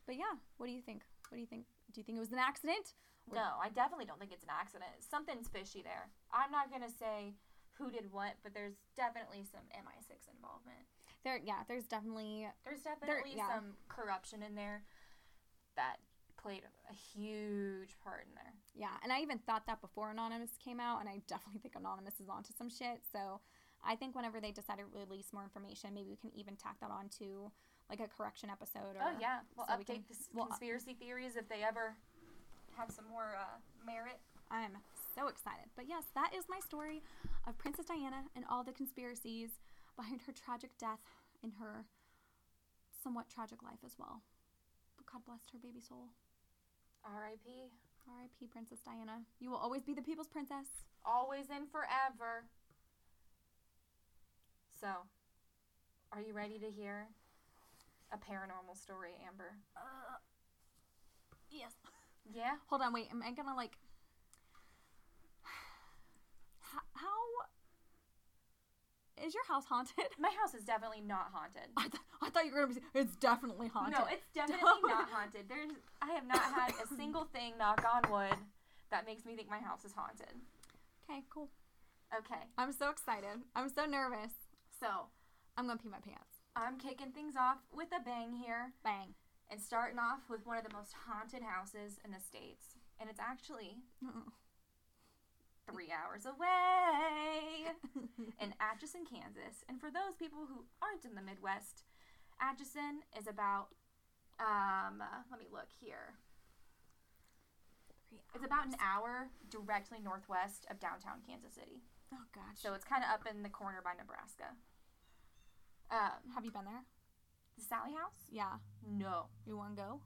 [SPEAKER 1] but yeah, what do you think? What do you think? Do you think it was an accident?
[SPEAKER 2] No, I definitely don't think it's an accident. Something's fishy there. I'm not gonna say who did what, but there's definitely some MI6 involvement.
[SPEAKER 1] There, yeah, there's definitely
[SPEAKER 2] There's definitely
[SPEAKER 1] yeah.
[SPEAKER 2] some corruption in there that played a huge part in there.
[SPEAKER 1] yeah, and I even thought that before Anonymous came out, and I definitely think Anonymous is onto some shit. So I think whenever they decide to release more information, maybe we can even tack that onto like a correction episode. Or,
[SPEAKER 2] oh yeah, we'll
[SPEAKER 1] so we
[SPEAKER 2] update
[SPEAKER 1] can-
[SPEAKER 2] the
[SPEAKER 1] well,
[SPEAKER 2] conspiracy theories if they ever have some more uh, merit.
[SPEAKER 1] I'm so excited. But yes, that is my story of Princess Diana and all the conspiracies behind her tragic death and her somewhat tragic life as well. But God bless her baby soul.
[SPEAKER 2] R.I.P.
[SPEAKER 1] R.I.P. Princess Diana. You will always be the people's princess.
[SPEAKER 2] Always and forever. So, are you ready to hear a paranormal story, Amber?
[SPEAKER 1] Uh, yes.
[SPEAKER 2] Yeah.
[SPEAKER 1] Hold on, wait. Am I gonna like? How, is your house haunted?
[SPEAKER 2] My house is definitely not haunted.
[SPEAKER 1] I, th- I thought you were gonna be. It's definitely haunted.
[SPEAKER 2] No, it's definitely not haunted. There's I have not had a single thing knock on wood that makes me think my house is haunted.
[SPEAKER 1] okay. Cool.
[SPEAKER 2] Okay.
[SPEAKER 1] I'm so excited. I'm so nervous.
[SPEAKER 2] So,
[SPEAKER 1] I'm gonna pee my pants.
[SPEAKER 2] I'm kicking things off with a bang here
[SPEAKER 1] Bang.
[SPEAKER 2] And starting off with one of the most haunted houses in the states. And it's actually
[SPEAKER 1] Uh-uh.
[SPEAKER 2] 3 hours away. in Atchison, Kansas. And for those people who aren't in the Midwest, Atchison is about um let me look here. It's about an hour directly northwest of downtown Kansas City.
[SPEAKER 1] Oh gosh.
[SPEAKER 2] So it's kind of up in the corner by Nebraska. Um,
[SPEAKER 1] have you been there?
[SPEAKER 2] The Sallie House?
[SPEAKER 1] Yeah.
[SPEAKER 2] No.
[SPEAKER 1] You wanna go?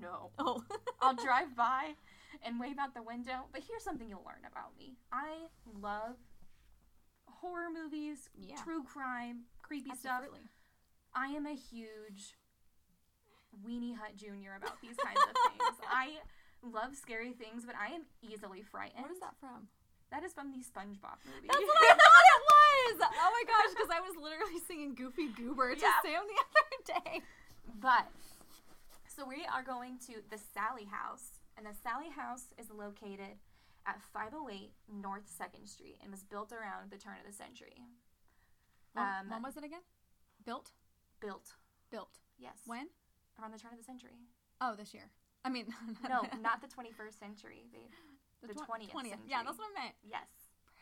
[SPEAKER 2] No.
[SPEAKER 1] Oh.
[SPEAKER 2] I'll drive by and wave out the window. But here's something you'll learn about me. I love horror movies,
[SPEAKER 1] Yeah.
[SPEAKER 2] true crime, creepy stuff.
[SPEAKER 1] Absolutely.
[SPEAKER 2] I am a huge weenie hut junior about these kinds of things. I love scary things, but I am easily frightened.
[SPEAKER 1] What is that from?
[SPEAKER 2] That is from the SpongeBob movie.
[SPEAKER 1] That's what I thought it was. Oh my gosh, because I was literally singing Goofy Goober to
[SPEAKER 2] Yeah.
[SPEAKER 1] Sam the other day.
[SPEAKER 2] But so we are going to the Sallie House, and the Sallie House is located at 508 North Second Street and was built around the turn of the century.
[SPEAKER 1] When,
[SPEAKER 2] Um,
[SPEAKER 1] when was it again? Built.
[SPEAKER 2] Built,
[SPEAKER 1] Built.
[SPEAKER 2] yes,
[SPEAKER 1] When?
[SPEAKER 2] around the turn of the century.
[SPEAKER 1] Oh, this year. I mean,
[SPEAKER 2] No, not the 21st century, babe. The
[SPEAKER 1] tw-
[SPEAKER 2] 20th
[SPEAKER 1] Yeah, that's what I meant.
[SPEAKER 2] Yes.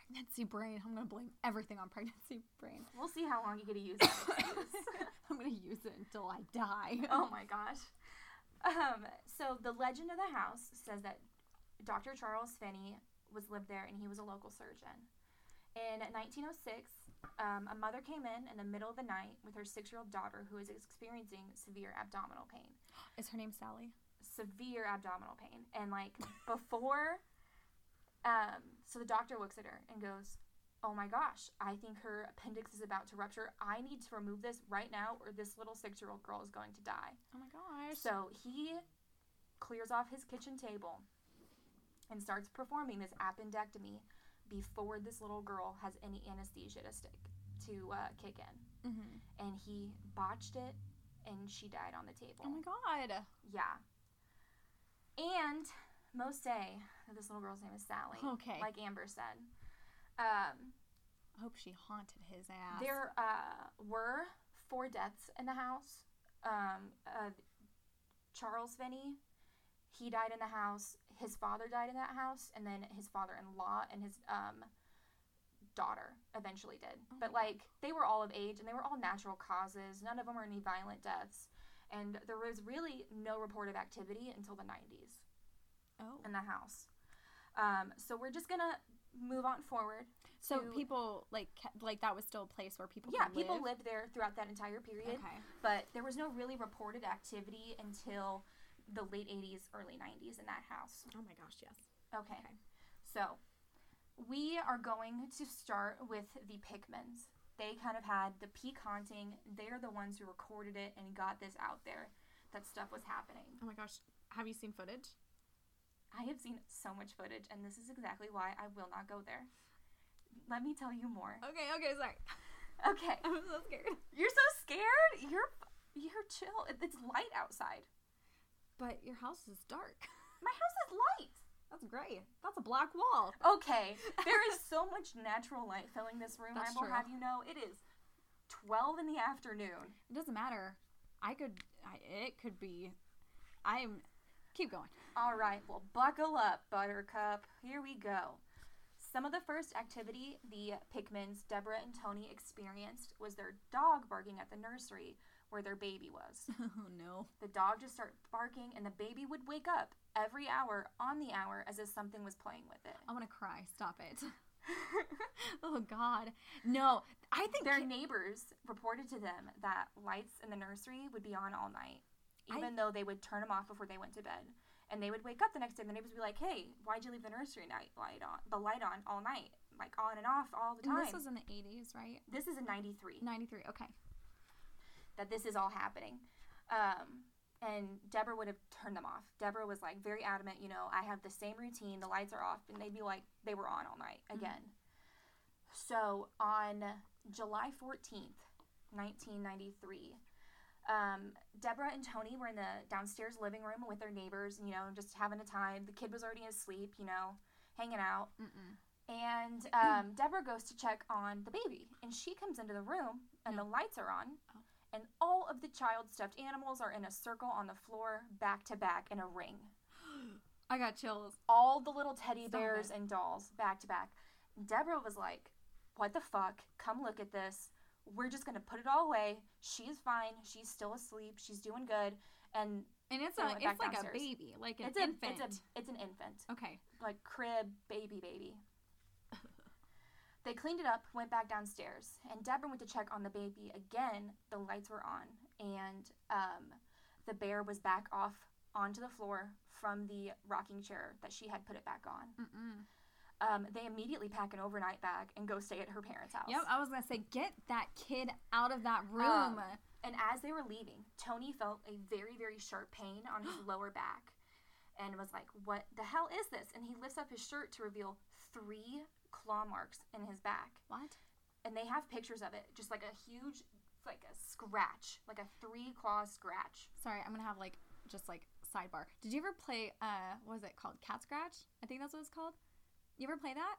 [SPEAKER 1] Pregnancy brain. I'm gonna blame everything on pregnancy brain.
[SPEAKER 2] We'll see how long you get to use that excuse.
[SPEAKER 1] I'm gonna use it until I die.
[SPEAKER 2] oh my gosh. Um, so the legend of the house says that Dr. Charles Finney was lived there and he was a local surgeon. In 1906, um, a mother came in in the middle of the night with her six-year-old daughter who was experiencing severe abdominal pain.
[SPEAKER 1] Is her name Sally?
[SPEAKER 2] Severe abdominal pain, and like before, um, so the doctor looks at her and goes, "Oh my gosh, I think her appendix is about to rupture. I need to remove this right now, or this little six-year-old girl is going to die."
[SPEAKER 1] Oh my gosh.
[SPEAKER 2] So he clears off his kitchen table and starts performing this appendectomy before this little girl has any anesthesia to stick to uh, kick in.
[SPEAKER 1] Mm-hmm.
[SPEAKER 2] And he botched it, and she died on the table.
[SPEAKER 1] Oh my god.
[SPEAKER 2] Yeah. And most say that this little girl's name is Sally.
[SPEAKER 1] Okay.
[SPEAKER 2] Like Amber said. Um,
[SPEAKER 1] I hope she haunted his ass.
[SPEAKER 2] there uh, were four deaths in the house. Um, uh, Charles Finney, he died in the house. His father died in that house, and then his father-in-law and his um, daughter eventually did.
[SPEAKER 1] Oh
[SPEAKER 2] but like they were all of age, and they were all natural causes. None of them were any violent deaths, and there was really no report of activity until the 90s
[SPEAKER 1] oh.
[SPEAKER 2] in the house. Um, so we're just gonna move on forward.
[SPEAKER 1] So
[SPEAKER 2] to-
[SPEAKER 1] people like like that was still a place where people
[SPEAKER 2] yeah, people
[SPEAKER 1] live?
[SPEAKER 2] lived there throughout that entire period,
[SPEAKER 1] Okay.
[SPEAKER 2] but there was no really reported activity until the late 80s, early 90s in that house.
[SPEAKER 1] Oh my gosh, yes.
[SPEAKER 2] Okay.
[SPEAKER 1] Okay.
[SPEAKER 2] So we are going to start with the Pickmans. They kind of had the peak haunting. They're the ones who recorded it and got this out there that stuff was happening.
[SPEAKER 1] Oh my gosh. Have you seen footage?
[SPEAKER 2] I have seen so much footage, and this is exactly why I will not go there. Let me tell you more.
[SPEAKER 1] Okay, okay, sorry.
[SPEAKER 2] Okay.
[SPEAKER 1] I'm so scared.
[SPEAKER 2] You're so scared? You're you're chill. It's light outside.
[SPEAKER 1] But your house is dark.
[SPEAKER 2] My house is light.
[SPEAKER 1] That's great. That's a black wall.
[SPEAKER 2] Okay. There is so much natural light filling this room.
[SPEAKER 1] That's
[SPEAKER 2] I will
[SPEAKER 1] true.
[SPEAKER 2] have you know it is 12 in the afternoon.
[SPEAKER 1] It doesn't matter. I could. I, it could be. I'm. Keep going.
[SPEAKER 2] All right, well, buckle up, Buttercup. Here we go. Some of the first activity the Pickmans, Deborah and Tony, experienced was their dog barking at the nursery where their baby was.
[SPEAKER 1] Oh no.
[SPEAKER 2] The dog just started barking, and the baby would wake up every hour on the hour as if something was playing with it.
[SPEAKER 1] I want to cry. Stop it. oh God. No. I think
[SPEAKER 2] Their
[SPEAKER 1] ki-
[SPEAKER 2] neighbors reported to them that lights in the nursery would be on all night,
[SPEAKER 1] I-
[SPEAKER 2] even though they would turn them off before they went to bed. And they would wake up the next day, and the neighbors would be like, "Hey, why'd you leave the nursery night light on, the light on all night, like on and off all the
[SPEAKER 1] and
[SPEAKER 2] time?"
[SPEAKER 1] this was in the 80s, right?
[SPEAKER 2] this is in '93
[SPEAKER 1] 93. Okay.
[SPEAKER 2] that this is all happening. Um, and Deborah would have turned them off. Deborah was like very adamant, you know, I have the same routine, the lights are off, and they'd be like, they were on all night again. So on July 14th, 1993, um, Deborah and Tony were in the downstairs living room with their neighbors, you know, just having a time. The kid was already asleep, you know, hanging out.
[SPEAKER 1] Mm-mm.
[SPEAKER 2] And um, Deborah goes to check on the baby, and she comes into the room, and the lights are on,
[SPEAKER 1] Oh.
[SPEAKER 2] and all of the child stuffed animals are in a circle on the floor, back to back in a ring.
[SPEAKER 1] I got chills.
[SPEAKER 2] All the little teddy
[SPEAKER 1] Stop
[SPEAKER 2] bears
[SPEAKER 1] it.
[SPEAKER 2] and dolls, back to back. Deborah was like, "What the fuck? Come look at this. We're just gonna put it all away. She's fine. She's still asleep. She's doing good." And
[SPEAKER 1] And it's a it's like
[SPEAKER 2] downstairs.
[SPEAKER 1] a baby, like an
[SPEAKER 2] it's a
[SPEAKER 1] infant.
[SPEAKER 2] it's a it's an infant.
[SPEAKER 1] okay.
[SPEAKER 2] like crib baby baby. they cleaned it up, went back downstairs, and Deborah went to check on the baby again. The lights were on, and um, the bear was back off onto the floor from the rocking chair that she had put it back on.
[SPEAKER 1] Mm-mm.
[SPEAKER 2] Um, they immediately pack an overnight bag and go stay at her parents' house.
[SPEAKER 1] Yep. I was gonna say, get that kid out of that room.
[SPEAKER 2] Um, And as they were leaving, Tony felt a very, very sharp pain on his lower back and was like, What the hell is this? And he lifts up his shirt to reveal three claw marks in his back.
[SPEAKER 1] what?
[SPEAKER 2] And they have pictures of it, just like a huge, like a scratch, like a three claw scratch.
[SPEAKER 1] Sorry, I'm gonna have like just like sidebar. Did you ever play uh what was it called? Cat Scratch? I think that's what it's called. You ever play that?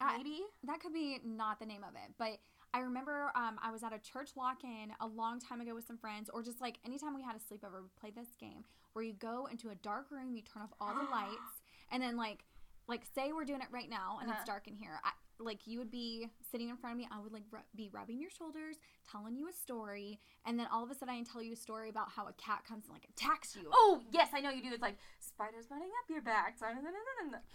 [SPEAKER 1] I-
[SPEAKER 2] Maybe?
[SPEAKER 1] that could be not the name of it, but I remember um, I was at a church lock-in a long time ago with some friends, or just like anytime we had a sleepover, we played this game where you go into a dark room, you turn off all the lights, and then like, like say we're doing it right now and
[SPEAKER 2] Uh-huh.
[SPEAKER 1] it's dark in here. I, like you would be sitting in front of me, I would like ru- be rubbing your shoulders, telling you a story, and then all of a sudden I tell you a story about how a cat comes and like attacks you.
[SPEAKER 2] Oh, yes, I know you do. It's like spiders running up your back. You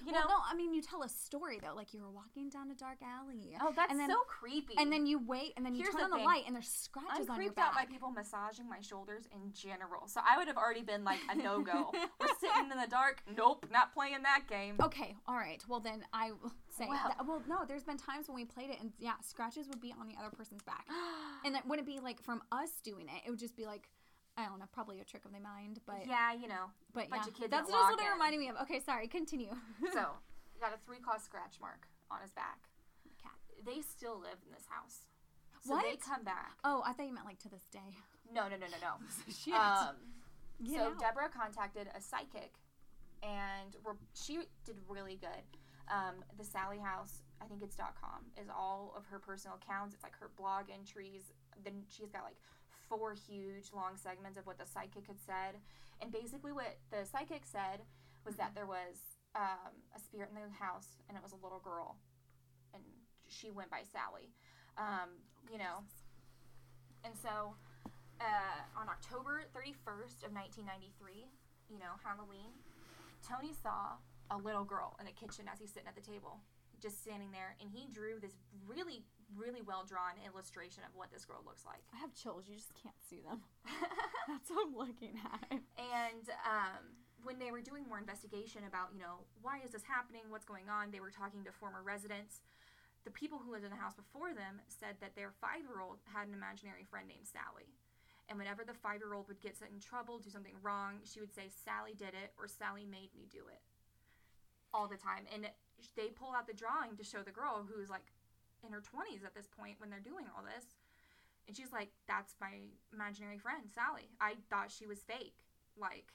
[SPEAKER 1] You
[SPEAKER 2] know?
[SPEAKER 1] know, no, I mean you tell a story though, like you were walking down a dark alley.
[SPEAKER 2] Oh, that's
[SPEAKER 1] and then,
[SPEAKER 2] so creepy.
[SPEAKER 1] And then you wait, and then you
[SPEAKER 2] Here's
[SPEAKER 1] turn
[SPEAKER 2] the
[SPEAKER 1] on the
[SPEAKER 2] thing.
[SPEAKER 1] light, and there's
[SPEAKER 2] I'm
[SPEAKER 1] scratches on your
[SPEAKER 2] creeped out by people massaging my shoulders in general. So I would have already been like a no go. We're sitting in the dark. Nope, not playing that game.
[SPEAKER 1] Okay, all right. Well, then I will say.
[SPEAKER 2] Well.
[SPEAKER 1] that- well, no, there's been times when we played it, and yeah, scratches would be on the other person's back, and it wouldn't be like from us doing it. It would just be like I don't know, probably a trick of the mind, but
[SPEAKER 2] yeah, you know.
[SPEAKER 1] but
[SPEAKER 2] bunch
[SPEAKER 1] yeah,
[SPEAKER 2] of kids
[SPEAKER 1] that's just what it
[SPEAKER 2] in.
[SPEAKER 1] reminded me of. Okay, sorry, continue.
[SPEAKER 2] So, got a three claw scratch mark on his back.
[SPEAKER 1] Cat.
[SPEAKER 2] They still live in this house. So they
[SPEAKER 1] What?
[SPEAKER 2] come back.
[SPEAKER 1] oh, I thought you meant like to this day.
[SPEAKER 2] No, no, no, no, no.
[SPEAKER 1] Shit.
[SPEAKER 2] Um, so
[SPEAKER 1] out.
[SPEAKER 2] Deborah contacted a psychic, and re- she did really good. Um, the Sallie House, I think it's .com, is all of her personal accounts. It's like her blog entries. Then she's got like four huge long segments of what the psychic had said, and basically what the psychic said was that there was um, a spirit in the house, and it was a little girl, and she went by Sally. Um, you know, and so uh, on October 31st of 1993, you know, Halloween, Tony saw a little girl in the kitchen as he's sitting at the table, just standing there, and he drew this really, really well drawn illustration of what this girl looks like.
[SPEAKER 1] I have chills. You just can't see them. That's what I'm looking at.
[SPEAKER 2] and um, when they were doing more investigation about, you know, why is this happening? What's going on? They were talking to former residents. The people who lived in the house before them said that their five year old had an imaginary friend named Sally. And whenever the five year old would get in trouble, do something wrong, she would say, Sally did it or Sally made me do it. All the time. And they pull out the drawing to show the girl who's like in her 20s at this point when they're doing all this. And she's like, that's my imaginary friend, Sally. I thought she was fake. Like,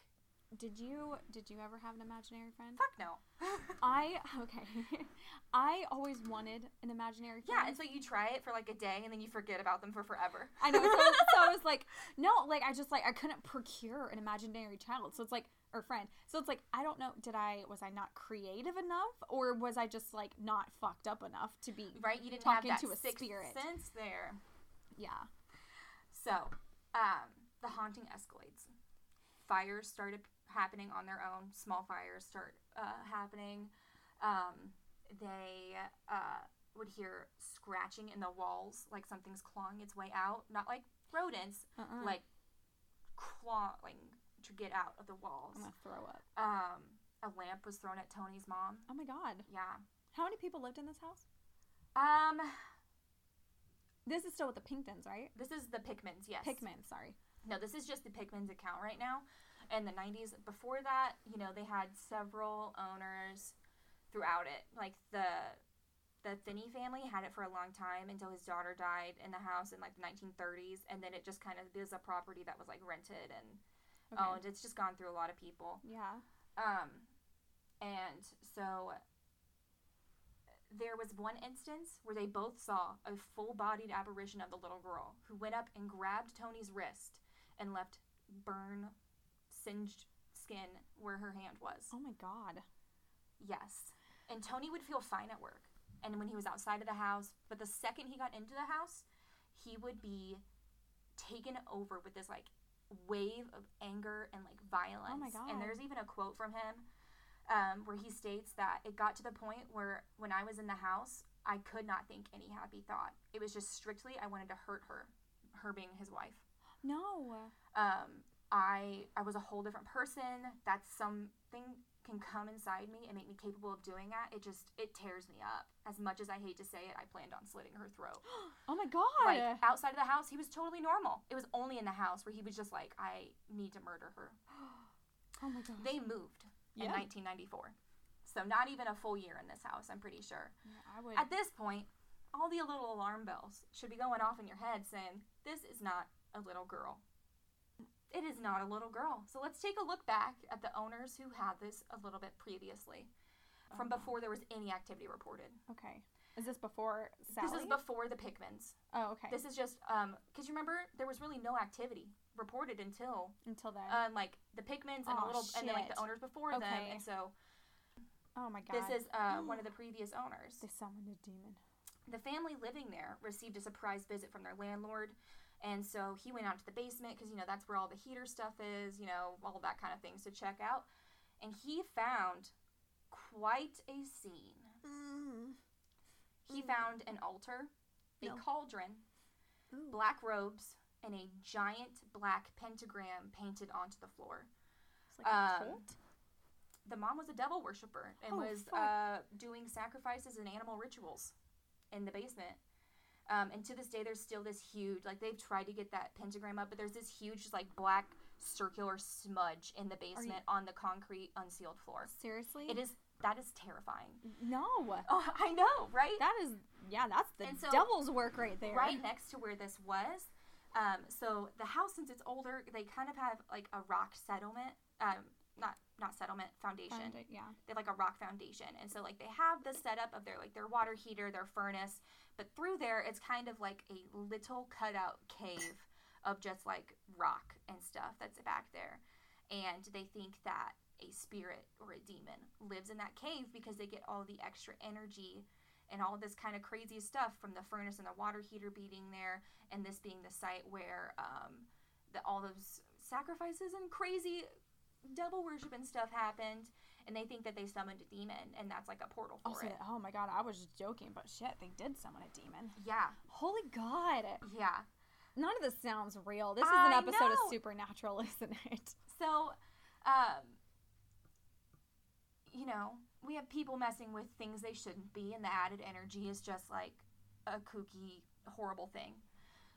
[SPEAKER 1] Did you did you ever have an imaginary friend?
[SPEAKER 2] fuck no.
[SPEAKER 1] I okay. I always wanted an imaginary friend.
[SPEAKER 2] yeah, and so you try it for like a day and then you forget about them for forever.
[SPEAKER 1] I know. So, so I was like, no, like I just like I couldn't procure an imaginary child. So it's like or friend. So it's like I don't know. Did I was I not creative enough, or was I just like not fucked up enough to be
[SPEAKER 2] Right? You didn't
[SPEAKER 1] Talking
[SPEAKER 2] have that
[SPEAKER 1] to a spirit.
[SPEAKER 2] sense there.
[SPEAKER 1] Yeah.
[SPEAKER 2] So, um, the haunting escalates. Fires started happening on their own. Small fires start uh, happening. Um, they uh, would hear scratching in the walls, like something's clawing its way out. Not like rodents,
[SPEAKER 1] Uh-uh.
[SPEAKER 2] like clawing to get out of the walls.
[SPEAKER 1] I'm gonna throw up.
[SPEAKER 2] Um, a lamp was thrown at Tony's mom.
[SPEAKER 1] Oh my god.
[SPEAKER 2] Yeah.
[SPEAKER 1] How many people lived in this house?
[SPEAKER 2] Um,
[SPEAKER 1] This is still with the Pinktons, right?
[SPEAKER 2] this is the Pickmans. Yes.
[SPEAKER 1] Pickman, sorry.
[SPEAKER 2] No, this is just the Pickman's account right now. In the 90s, before that, you know, they had several owners throughout it. Like the the Finney family had it for a long time until his daughter died in the house in like the 1930s, and then it just kind of is a property that was like rented and
[SPEAKER 1] Okay.
[SPEAKER 2] owned. It's just gone through a lot of people.
[SPEAKER 1] Yeah.
[SPEAKER 2] Um, and so there was one instance where they both saw a full-bodied apparition of the little girl who went up and grabbed Tony's wrist and left burn, singed skin where her hand was.
[SPEAKER 1] Oh my god.
[SPEAKER 2] Yes. And Tony would feel fine at work and when he was outside of the house, but the second he got into the house, he would be taken over with this like wave of anger and like violence.
[SPEAKER 1] Oh my God.
[SPEAKER 2] And there's even a quote from him um, where he states that it got to the point where when I was in the house, I could not think any happy thought. It was just strictly I wanted to hurt her, her being his wife
[SPEAKER 1] No.
[SPEAKER 2] um, I I was a whole different person. That's something can come inside me and make me capable of doing that. It just it tears me up. As much as I hate to say it, I planned on slitting her throat.
[SPEAKER 1] Oh my god.
[SPEAKER 2] Like outside of the house, he was totally normal. It was only in the house where he was just like, I need to murder her.
[SPEAKER 1] oh my god.
[SPEAKER 2] They moved in 1994, so not even a full year in this house. I'm pretty sure.
[SPEAKER 1] Yeah, I would.
[SPEAKER 2] At this point, all the little alarm bells should be going off in your head saying, This is not a little girl. It is not a little girl. So let's take a look back at the owners who had this a little bit previously, from
[SPEAKER 1] Oh.
[SPEAKER 2] before there was any activity reported.
[SPEAKER 1] okay. Is this before Sally?
[SPEAKER 2] This is before the Pickmans.
[SPEAKER 1] oh, okay.
[SPEAKER 2] This is just um because you remember there was really no activity reported until
[SPEAKER 1] Until then.
[SPEAKER 2] um like the Pickmans and
[SPEAKER 1] Aw,
[SPEAKER 2] a little and then like the owners before them, and so
[SPEAKER 1] oh my god.
[SPEAKER 2] this is uh, one of the previous owners.
[SPEAKER 1] They summoned a demon.
[SPEAKER 2] The family living there received a surprise visit from their landlord, and so he went out to the basement because you know that's where all the heater stuff is, you know, all that kind of things to check out. And he found quite a scene. He found an altar, a
[SPEAKER 1] No.
[SPEAKER 2] cauldron,
[SPEAKER 1] Ooh.
[SPEAKER 2] black robes, and a giant black pentagram painted onto the floor.
[SPEAKER 1] It's like a
[SPEAKER 2] um,
[SPEAKER 1] cult.
[SPEAKER 2] The mom was a devil worshiper and
[SPEAKER 1] Oh,
[SPEAKER 2] was uh, doing sacrifices and animal rituals in the basement. Um, and to this day, there's still this huge, like they've tried to get that pentagram up, but there's this huge, just like black circular smudge in the basement on the concrete unsealed floor.
[SPEAKER 1] Seriously?
[SPEAKER 2] It is that is terrifying.
[SPEAKER 1] No.
[SPEAKER 2] Oh, I know, right?
[SPEAKER 1] That is, yeah, that's the
[SPEAKER 2] so-
[SPEAKER 1] devil's work right there.
[SPEAKER 2] right next to where this was. Um, so the house, since it's older, they kind of have like a rock settlement. Um, not not settlement foundation.
[SPEAKER 1] Found yeah.
[SPEAKER 2] They have like a rock foundation, and so like they have the setup of their like their water heater, their furnace, but through there it's kind of like a little cutout cave of just like rock and stuff that's back there, and they think that a spirit or a demon lives in that cave because they get all the extra energy and all this kind of crazy stuff from the furnace and the water heater beating there, and this being the site where um, the, all those sacrifices and crazy devil worship and stuff happened, and they think that they summoned a demon, and that's like a portal for
[SPEAKER 1] Also,
[SPEAKER 2] it.
[SPEAKER 1] oh my god, I was just joking, but shit, they did summon a demon.
[SPEAKER 2] Yeah,
[SPEAKER 1] Holy god.
[SPEAKER 2] yeah.
[SPEAKER 1] None of this sounds real. This is
[SPEAKER 2] I
[SPEAKER 1] an episode of. Supernatural, isn't it?
[SPEAKER 2] So, um, you know, we have people messing with things they shouldn't be, and the added energy is just like a kooky, horrible thing.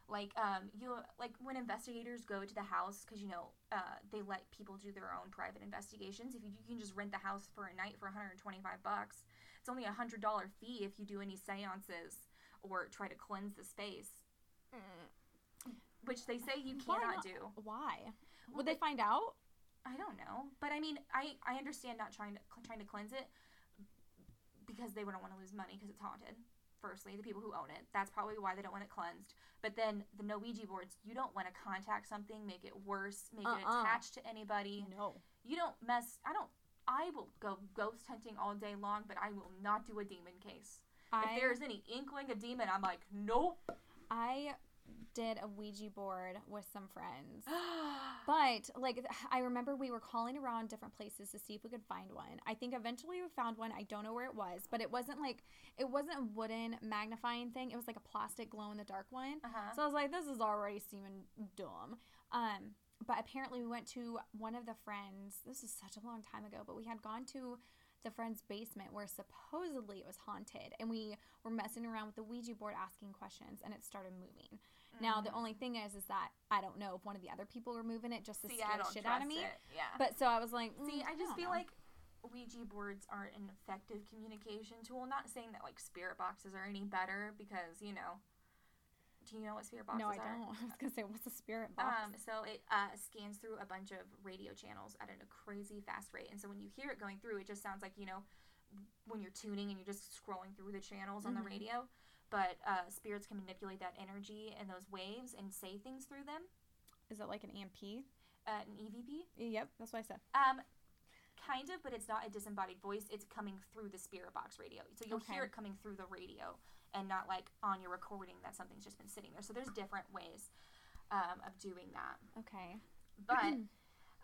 [SPEAKER 2] Like, um, you like when investigators go to the house because you know uh, they let people do their own private investigations. If you, you can just rent the house for a night for 125 bucks, it's only a hundred dollar fee if you do any seances or try to cleanse the space, which they say you cannot
[SPEAKER 1] not?
[SPEAKER 2] do.
[SPEAKER 1] Why?
[SPEAKER 2] Well,
[SPEAKER 1] Would they find out?
[SPEAKER 2] I don't know, but I mean, I I understand not trying to trying to cleanse it because they wouldn't want to lose money because it's haunted. Firstly, the people who own it, that's probably why they don't want it cleansed. But then the no Ouija boards, you don't want to contact something, make it worse, make it
[SPEAKER 1] Uh-uh.
[SPEAKER 2] attached to anybody.
[SPEAKER 1] No.
[SPEAKER 2] You don't mess. I don't. I will go ghost hunting all day long, but I will not do a demon case.
[SPEAKER 1] I,
[SPEAKER 2] If there's any inkling of demon, I'm like, nope.
[SPEAKER 1] I did a Ouija board with some friends. But like I remember we were calling around different places to see if we could find one. I think eventually we found one. I don't know where it was, but it wasn't like it wasn't a wooden magnifying thing. It was like a plastic glow in the dark one.
[SPEAKER 2] uh-huh.
[SPEAKER 1] So I was like, this is already seeming dumb. Um, but apparently we went to one of the friends. This is such a long time ago, but we had gone to the friend's basement where supposedly it was haunted, and we were messing around with the Ouija board, asking questions, and it started moving. Now the
[SPEAKER 2] Mhm.
[SPEAKER 1] only thing is, is that I don't know if one of the other people were moving it just to
[SPEAKER 2] See,
[SPEAKER 1] scare the shit out of me.
[SPEAKER 2] it. Yeah.
[SPEAKER 1] But so I was like,
[SPEAKER 2] See,
[SPEAKER 1] mm,
[SPEAKER 2] I just
[SPEAKER 1] don't
[SPEAKER 2] feel
[SPEAKER 1] know.
[SPEAKER 2] like Ouija boards aren't an effective communication tool. Not saying that like spirit boxes are any better because you know. Do you know what spirit boxes
[SPEAKER 1] no, I don't. I was gonna say, what's a spirit box?
[SPEAKER 2] Um, so it uh, scans through a bunch of radio channels at a crazy fast rate, and so when you hear it going through, it just sounds like you know when you're tuning and you're just scrolling through the channels on the
[SPEAKER 1] Mhm.
[SPEAKER 2] radio. But uh, spirits can manipulate that energy and those waves and say things through them.
[SPEAKER 1] is it like an EMP?
[SPEAKER 2] Uh, an EVP.
[SPEAKER 1] Yep, that's what I said.
[SPEAKER 2] Um, kind of, but it's not a disembodied voice. It's coming through the spirit box radio. So you'll hear it coming through the radio and not like on your recording that something's just been sitting there. So there's different ways um, of doing that.
[SPEAKER 1] Okay.
[SPEAKER 2] But,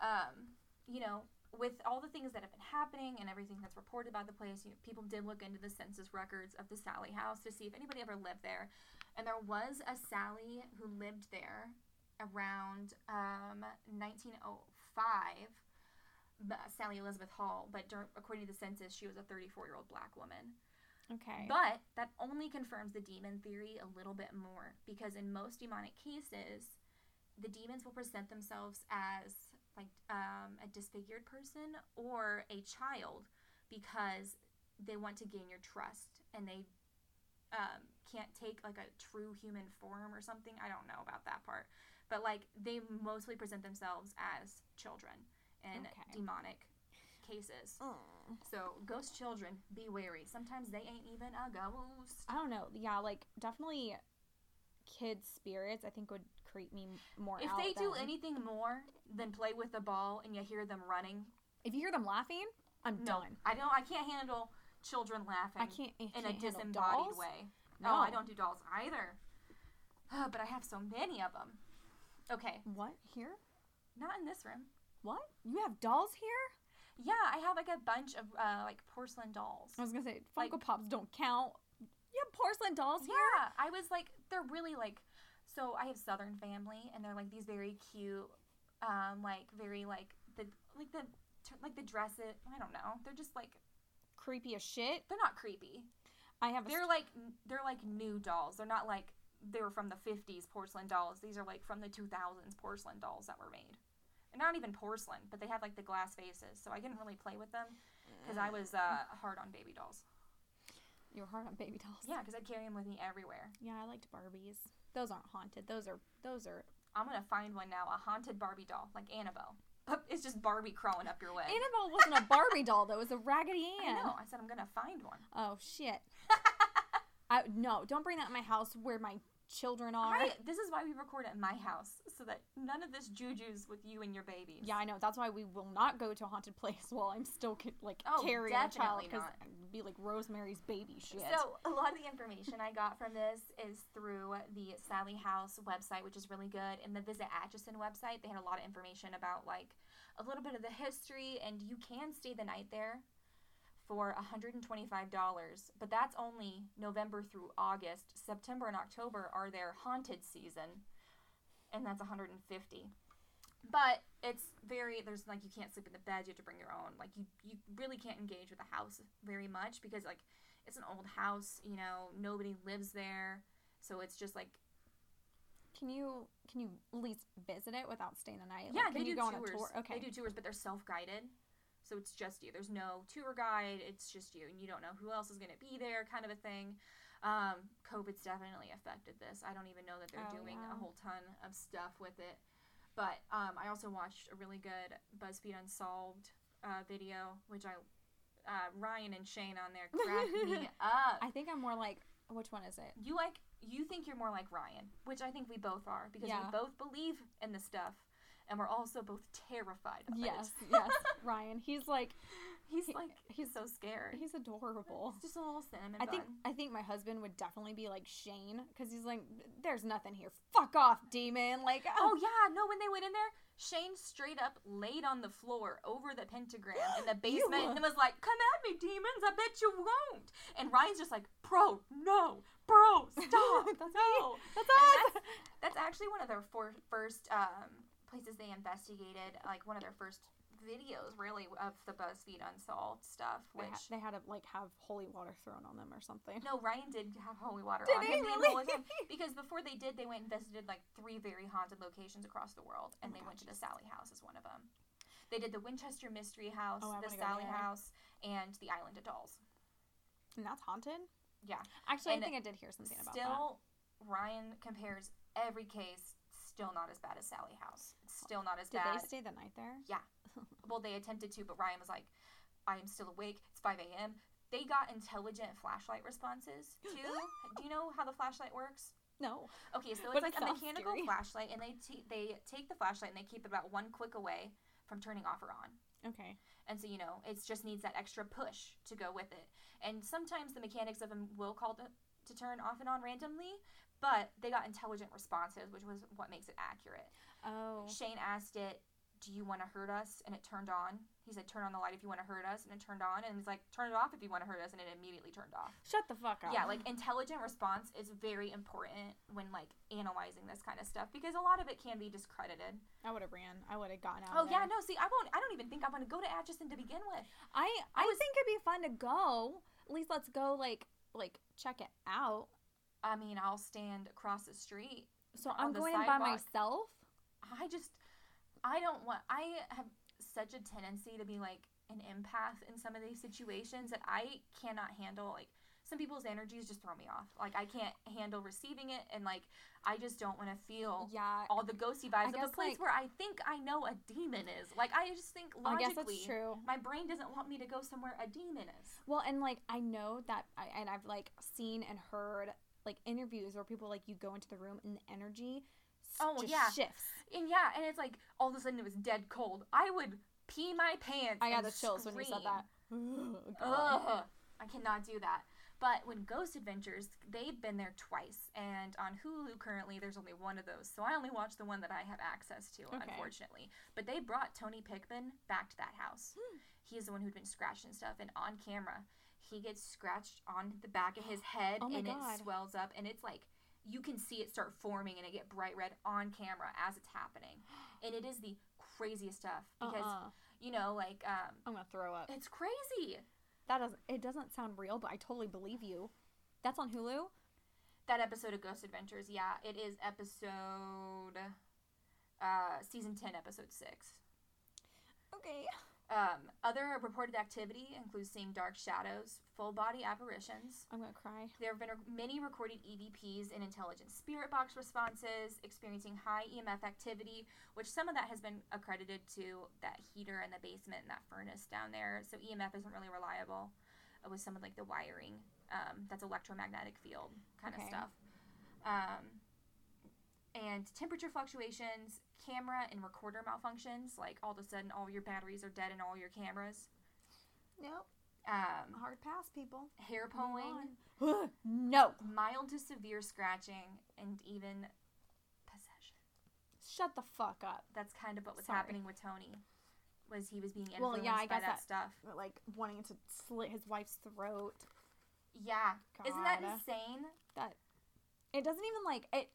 [SPEAKER 2] um, you know, with all the things that have been happening and everything that's reported about the place, you know, people did look into the census records of the Sallie house to see if anybody ever lived there. And there was a Sally who lived there around um, 1905, but Sally Elizabeth Hall. But dur- according to the census, she was a 34 year old black woman.
[SPEAKER 1] Okay.
[SPEAKER 2] But that only confirms the demon theory a little bit more because in most demonic cases, the demons will present themselves as like um, a disfigured person or a child because they want to gain your trust and they um, can't take like a true human form or something. I don't know about that part, but like they mostly present themselves as children in
[SPEAKER 1] Okay.
[SPEAKER 2] demonic cases.
[SPEAKER 1] Mm.
[SPEAKER 2] So, ghost children, be wary. Sometimes they ain't even a ghost.
[SPEAKER 1] I don't know. Yeah, like definitely kids' spirits. I think would creep me more.
[SPEAKER 2] If they do
[SPEAKER 1] than-
[SPEAKER 2] anything more than play with the ball and you hear them running,
[SPEAKER 1] if you hear them laughing, I'm
[SPEAKER 2] no,
[SPEAKER 1] done.
[SPEAKER 2] I don't. I can't handle children laughing
[SPEAKER 1] I can't. I
[SPEAKER 2] in
[SPEAKER 1] can't
[SPEAKER 2] a
[SPEAKER 1] handle
[SPEAKER 2] disembodied
[SPEAKER 1] dolls.
[SPEAKER 2] way.
[SPEAKER 1] No,
[SPEAKER 2] No, I don't do dolls either. but I have so many of them. Okay,
[SPEAKER 1] What here?
[SPEAKER 2] not in this room.
[SPEAKER 1] What? You have dolls here?
[SPEAKER 2] Yeah, I have like a bunch of uh, like porcelain dolls.
[SPEAKER 1] I was gonna say
[SPEAKER 2] Like-
[SPEAKER 1] Funko Pops don't count. You have porcelain dolls here?
[SPEAKER 2] Yeah, I was like, they're really like, so I have Southern family, and they're like these very cute, um, like very like the like the like the dress it. I don't know. They're just like
[SPEAKER 1] Creepy as shit.
[SPEAKER 2] they're not creepy.
[SPEAKER 1] I have. A
[SPEAKER 2] They're
[SPEAKER 1] st-
[SPEAKER 2] like they're like new dolls. They're not like they were from the 50s porcelain dolls. These are like from the 2000s porcelain dolls that were made. And not even porcelain, but they have like the glass faces. So I didn't really play with them because I was uh, hard on baby dolls.
[SPEAKER 1] You're hard on baby dolls.
[SPEAKER 2] Yeah, because I'd carry them with me everywhere.
[SPEAKER 1] Yeah, I liked Barbies. Those aren't haunted. Those are those are.
[SPEAKER 2] I'm gonna find one now, a haunted Barbie doll, like Annabelle. But it's just Barbie crawling up your leg.
[SPEAKER 1] Annabelle wasn't a Barbie doll though. It was a Raggedy Ann.
[SPEAKER 2] I know. I said I'm gonna find one.
[SPEAKER 1] Oh shit. I no, don't bring that in my house where my children are.
[SPEAKER 2] I, this is why we record at my house, so that none of this juju's with you and your babies.
[SPEAKER 1] Yeah, I know. That's why we will not go to a haunted place while I'm still like
[SPEAKER 2] Oh,
[SPEAKER 1] carrying a child because it'd be like Rosemary's baby shit.
[SPEAKER 2] So a lot of the information I got from this is through the Sallie House website, which is really good, and the Visit Atchison website. They had a lot of information about like a little bit of the history, and you can stay the night there for $125, but that's only November through August. September and October are their haunted season, and that's 150. But it's very there's like you can't sleep in the bed. You have to bring your own. Like you you really can't engage with the house very much because like it's an old house. You know nobody lives there, so it's just like
[SPEAKER 1] can you can you at least visit it without staying the night? Like,
[SPEAKER 2] yeah.
[SPEAKER 1] can
[SPEAKER 2] they
[SPEAKER 1] you
[SPEAKER 2] do
[SPEAKER 1] go
[SPEAKER 2] tours.
[SPEAKER 1] on a tour? Okay.
[SPEAKER 2] They do tours, but they're self guided. So it's just you. There's no tour guide. It's just you, and you don't know who else is going to be there, kind of a thing. Um, COVID's definitely affected this. I don't even know that they're
[SPEAKER 1] Oh,
[SPEAKER 2] doing
[SPEAKER 1] yeah.
[SPEAKER 2] a whole ton of stuff with it. But um, I also watched a really good BuzzFeed Unsolved uh, video, which I uh, Ryan and Shane on there cracked me up.
[SPEAKER 1] I think I'm more like which one is it?
[SPEAKER 2] You like you think you're more like Ryan, which I think we both are because
[SPEAKER 1] Yeah.
[SPEAKER 2] we both believe in the stuff, and we're also both terrified of
[SPEAKER 1] Yes,
[SPEAKER 2] it.
[SPEAKER 1] yes. Ryan. He's like
[SPEAKER 2] He's
[SPEAKER 1] He-
[SPEAKER 2] like he's so scared.
[SPEAKER 1] he's adorable.
[SPEAKER 2] It's just a little cinnamon
[SPEAKER 1] I think. I think my husband would definitely be like Shane because he's like, "There's nothing here. Fuck off, demon!" Like,
[SPEAKER 2] Oh yeah, no. When they went in there, Shane straight up laid on the floor over the pentagram in the
[SPEAKER 1] You-
[SPEAKER 2] basement and was like, "Come at me, demons! I bet you won't." And Ryan's just like, "Bro, no, bro, stop,
[SPEAKER 1] That's
[SPEAKER 2] no."
[SPEAKER 1] that's us.
[SPEAKER 2] that's, that's actually one of their first um, places they investigated, like one of their first videos, really, of the BuzzFeed Unsolved stuff.
[SPEAKER 1] They,
[SPEAKER 2] Which
[SPEAKER 1] ha- they had to like have holy water thrown on them or something.
[SPEAKER 2] no, Ryan did have holy water
[SPEAKER 1] Did
[SPEAKER 2] on him
[SPEAKER 1] really?
[SPEAKER 2] because before they did, they went and visited like three very haunted locations across the world, and
[SPEAKER 1] Oh
[SPEAKER 2] they went to the Sallie House as one of them. They did the Winchester Mystery House,
[SPEAKER 1] Oh,
[SPEAKER 2] the Sally. House, and the Island of Dolls.
[SPEAKER 1] And that's haunted.
[SPEAKER 2] Yeah.
[SPEAKER 1] Actually,
[SPEAKER 2] And
[SPEAKER 1] I think I did hear something about that.
[SPEAKER 2] Still, Ryan compares every case. Still not as bad as Sallie House. Still not as
[SPEAKER 1] Did
[SPEAKER 2] bad.
[SPEAKER 1] they stay the night there? Yeah.
[SPEAKER 2] well, they attempted to, but Ryan was like, "I am still awake. It's 5 a.m." They got intelligent flashlight responses too. Do you know how the flashlight works?
[SPEAKER 1] No.
[SPEAKER 2] Okay, so
[SPEAKER 1] But
[SPEAKER 2] it's like
[SPEAKER 1] it
[SPEAKER 2] a mechanical
[SPEAKER 1] scary.
[SPEAKER 2] flashlight, and they t- they take the flashlight and they keep it about one click away from turning off or on.
[SPEAKER 1] Okay.
[SPEAKER 2] And so you know, it just needs that extra push to go with it. And sometimes the mechanics of them will call to, to turn off and on randomly, but they got intelligent responses, which was what makes it accurate.
[SPEAKER 1] Oh.
[SPEAKER 2] Shane asked it, "Do you want to hurt us?" and it turned on. He said, "Turn on the light if you want to hurt us," and it turned on. And he's like, "Turn it off if you want to hurt us," and it immediately turned off.
[SPEAKER 1] Shut the fuck up.
[SPEAKER 2] Yeah, like intelligent response is very important when like analyzing this kind of stuff because a lot of it can be discredited.
[SPEAKER 1] I would have ran. I would have gotten out.
[SPEAKER 2] Oh yeah, no, see, I won't. I don't even think I want to go to Atchison to begin with.
[SPEAKER 1] I I,
[SPEAKER 2] I was-
[SPEAKER 1] think it'd be fun to go. At least let's go. Like like check it out.
[SPEAKER 2] I mean, I'll stand across the street.
[SPEAKER 1] So I'm going in by myself.
[SPEAKER 2] I just, I don't want. I have such a tendency to be like an empath in some of these situations that I cannot handle. Like some people's energies just throw me off. Like I can't handle receiving it, and like I just don't want to feel
[SPEAKER 1] Yeah.
[SPEAKER 2] all the ghosty vibes of a place
[SPEAKER 1] like-
[SPEAKER 2] where I think I know a demon is. Like I just think logically, I
[SPEAKER 1] guess that's true.
[SPEAKER 2] my brain doesn't want me to go somewhere a demon is.
[SPEAKER 1] Well, and like I know that, I, and I've like seen and heard like interviews where people like you go into the room and the energy
[SPEAKER 2] Oh,
[SPEAKER 1] just
[SPEAKER 2] yeah.
[SPEAKER 1] shifts.
[SPEAKER 2] And yeah, and it's like all of a sudden it was dead cold. I would pee my pants.
[SPEAKER 1] I got the chills when you said that.
[SPEAKER 2] Ugh, I cannot do that. But when Ghost Adventures, they've been there twice, and on Hulu currently there's only one of those, so I only watch the one that I have access to,
[SPEAKER 1] Okay.
[SPEAKER 2] unfortunately. But they brought Tony Pickman back to that house.
[SPEAKER 1] Hmm.
[SPEAKER 2] He's the one who'd been scratched and stuff, and on camera, he gets scratched on the back of his head,
[SPEAKER 1] Oh
[SPEAKER 2] and
[SPEAKER 1] God.
[SPEAKER 2] it swells up, and it's like you can see it start forming and it get bright red on camera as it's happening, and it is the craziest stuff because
[SPEAKER 1] Uh-uh.
[SPEAKER 2] you know, like um,
[SPEAKER 1] I'm gonna throw up.
[SPEAKER 2] it's crazy.
[SPEAKER 1] That doesn't. It doesn't sound real, but I totally believe you. That's on Hulu.
[SPEAKER 2] That episode of Ghost Adventures, yeah, it is episode, uh, season ten, episode six.
[SPEAKER 1] Okay.
[SPEAKER 2] Um, other reported activity includes seeing dark shadows, full body apparitions.
[SPEAKER 1] I'm gonna cry.
[SPEAKER 2] There have been many recorded EVPs and intelligent spirit box responses, experiencing high EMF activity, which some of that has been accredited to that heater in the basement and that furnace down there. So EMF isn't really reliable uh, with some of like the wiring. Um, that's electromagnetic field kind
[SPEAKER 1] Okay.
[SPEAKER 2] of stuff. Um, and temperature fluctuations, camera and recorder malfunctions, like all of a sudden all your batteries are dead in all your cameras.
[SPEAKER 1] Nope.
[SPEAKER 2] Um,
[SPEAKER 1] Hard pass, people.
[SPEAKER 2] hair pulling,
[SPEAKER 1] no.
[SPEAKER 2] mild to severe scratching, and even possession.
[SPEAKER 1] Shut the fuck up.
[SPEAKER 2] That's kind of what was
[SPEAKER 1] Sorry.
[SPEAKER 2] happening with Tony. Was he was being
[SPEAKER 1] Well,
[SPEAKER 2] influenced
[SPEAKER 1] yeah, I
[SPEAKER 2] by
[SPEAKER 1] guess
[SPEAKER 2] that,
[SPEAKER 1] that-
[SPEAKER 2] stuff?
[SPEAKER 1] Like wanting to slit his wife's throat.
[SPEAKER 2] Yeah, isn't that insane?
[SPEAKER 1] That it doesn't even like it.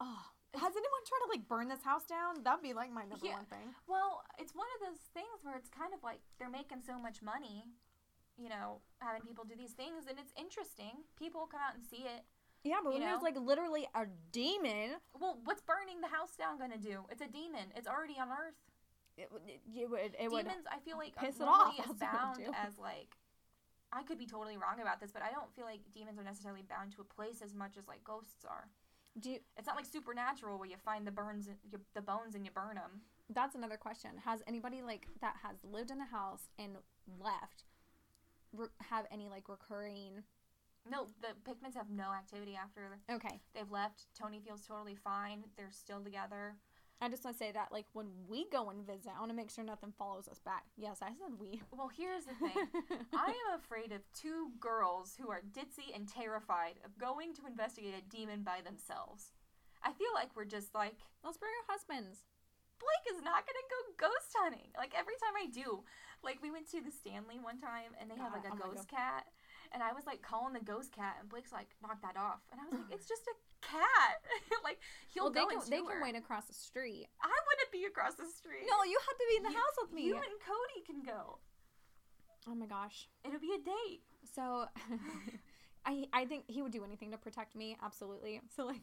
[SPEAKER 1] Oh, has anyone tried to like burn this house down? That'd be like my number
[SPEAKER 2] Yeah.
[SPEAKER 1] one thing.
[SPEAKER 2] Well, it's one of those things where it's kind of like they're making so much money, you know, having people do these things, and it's interesting. People come out and see it.
[SPEAKER 1] Yeah, but when there's like literally a demon,
[SPEAKER 2] Well, what's burning the house down gonna do? It's a demon. It's already on Earth.
[SPEAKER 1] it, would- it, it would it would
[SPEAKER 2] Demons, I feel like
[SPEAKER 1] piss it off,
[SPEAKER 2] is
[SPEAKER 1] that's what it
[SPEAKER 2] bound as like. I could be totally wrong about this, but I don't feel like demons are necessarily bound to a place as much as like ghosts are.
[SPEAKER 1] Do. You,
[SPEAKER 2] It's not like supernatural where you find the burns, you, the bones, and you burn them.
[SPEAKER 1] that's another question. Has anybody like that has lived in the house and left re- have any like recurring?
[SPEAKER 2] No, the Pickmans have no activity after
[SPEAKER 1] Okay,
[SPEAKER 2] they've left. Tony feels totally fine. They're still together.
[SPEAKER 1] I just want to say that like when we go and visit, I want to make sure nothing follows us back. Yes, I said we.
[SPEAKER 2] Well, here's the thing. I am afraid of two girls who are ditzy and terrified of going to investigate a demon by themselves. I feel like we're just like
[SPEAKER 1] Let's bring our husbands.
[SPEAKER 2] Blake is not gonna go ghost hunting. Like every time I do, like we went to the Stanley one time and they have
[SPEAKER 1] God,
[SPEAKER 2] like a
[SPEAKER 1] oh gonna
[SPEAKER 2] ghost cat, and I was like calling the ghost cat, and Blake's like, knock that off, and I was like, it's just a cat. like he'll
[SPEAKER 1] well, they
[SPEAKER 2] go
[SPEAKER 1] can
[SPEAKER 2] and
[SPEAKER 1] they can
[SPEAKER 2] her.
[SPEAKER 1] wait across the street.
[SPEAKER 2] I wouldn't be across the street.
[SPEAKER 1] No, you have to be in the
[SPEAKER 2] You-
[SPEAKER 1] house with me.
[SPEAKER 2] You and Cody can go.
[SPEAKER 1] oh my gosh.
[SPEAKER 2] It'll be a date.
[SPEAKER 1] So, I I think he would do anything to protect me. Absolutely. So like,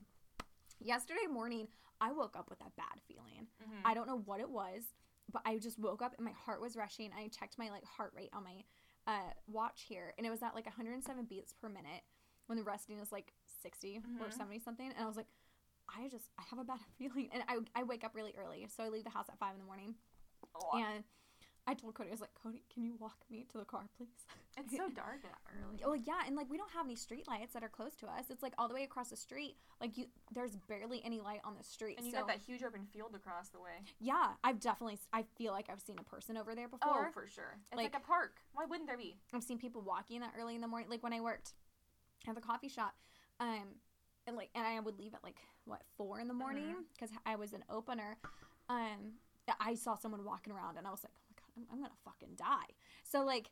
[SPEAKER 1] yesterday morning, I woke up with that bad feeling.
[SPEAKER 2] Mhm.
[SPEAKER 1] I don't know what it was, but I just woke up and my heart was rushing. I checked my like heart rate on my uh, watch here, and it was at like 107 beats per minute when the resting is like 60 or
[SPEAKER 2] Mhm.
[SPEAKER 1] 70 something. And I was like, I just I have a bad feeling, and I I wake up really early, so I leave the house at five in the morning,
[SPEAKER 2] Oh,
[SPEAKER 1] and. I told Cody, I was like, Cody, can you walk me to the car, please?
[SPEAKER 2] it's so dark that early.
[SPEAKER 1] Well, yeah, and like we don't have any street lights that are close to us. It's like all the way across the street. Like you, there's barely any light on the street.
[SPEAKER 2] And you
[SPEAKER 1] so
[SPEAKER 2] got that huge open field across the way.
[SPEAKER 1] yeah, I've definitely. I feel like I've seen a person over there before.
[SPEAKER 2] Oh, for sure. It's like,
[SPEAKER 1] Like-
[SPEAKER 2] a park. Why wouldn't there be?
[SPEAKER 1] I've seen people walking that early in the morning. Like when I worked at the coffee shop, um, and like, and I would leave at like what four in the morning because I was an opener. Um, I saw someone walking around, and I was like, oh I'm, I'm gonna fucking die. So like,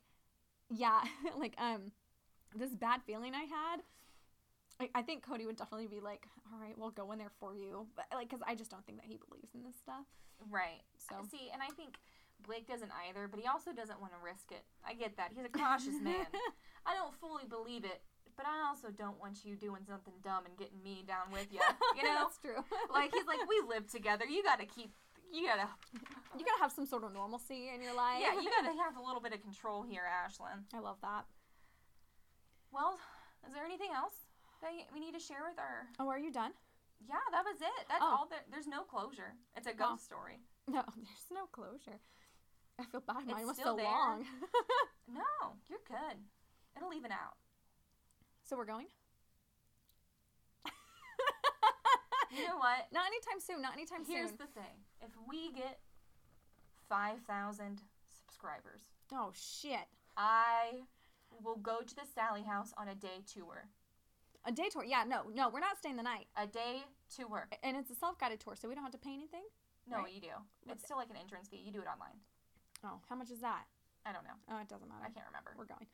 [SPEAKER 1] yeah, like um, this bad feeling I had. I, I think Cody would definitely be like, all right, we'll go in there for you, but like, cause I just don't think that he believes in this stuff.
[SPEAKER 2] Right.
[SPEAKER 1] So
[SPEAKER 2] See, and I think Blake doesn't either, but he also doesn't want to risk it. I get that. He's a cautious man. I don't fully believe it, but I also don't want you doing something dumb and getting me down with you. You know?
[SPEAKER 1] that's true.
[SPEAKER 2] like he's like, we live together. You gotta keep. You gotta.
[SPEAKER 1] you gotta have some sort of normalcy in your life.
[SPEAKER 2] Yeah, you gotta have a little bit of control here, Ashlyn.
[SPEAKER 1] I love that.
[SPEAKER 2] Well, is there anything else that we need to share with our?
[SPEAKER 1] Oh, are you done?
[SPEAKER 2] Yeah, that was it. That's
[SPEAKER 1] Oh.
[SPEAKER 2] all. There, there's no closure. It's a ghost oh. story.
[SPEAKER 1] No, there's no closure. I feel bad. Mine
[SPEAKER 2] It's
[SPEAKER 1] was so
[SPEAKER 2] there.
[SPEAKER 1] long.
[SPEAKER 2] No, you're good. It'll even out.
[SPEAKER 1] so we're going?
[SPEAKER 2] You know what?
[SPEAKER 1] Not anytime soon. Not anytime
[SPEAKER 2] Here's
[SPEAKER 1] soon.
[SPEAKER 2] Here's the thing: if we get five thousand subscribers,
[SPEAKER 1] oh shit!
[SPEAKER 2] I will go to the Sallie House on a day tour.
[SPEAKER 1] A day tour? Yeah, no, no, we're not staying the night.
[SPEAKER 2] A day tour.
[SPEAKER 1] And it's a self-guided tour, so we don't have to pay anything.
[SPEAKER 2] No,
[SPEAKER 1] Right.
[SPEAKER 2] you do.
[SPEAKER 1] What's
[SPEAKER 2] It's still like an entrance fee. You do it online.
[SPEAKER 1] Oh, how much is that?
[SPEAKER 2] I don't know.
[SPEAKER 1] Oh, it doesn't matter.
[SPEAKER 2] I can't remember.
[SPEAKER 1] We're going.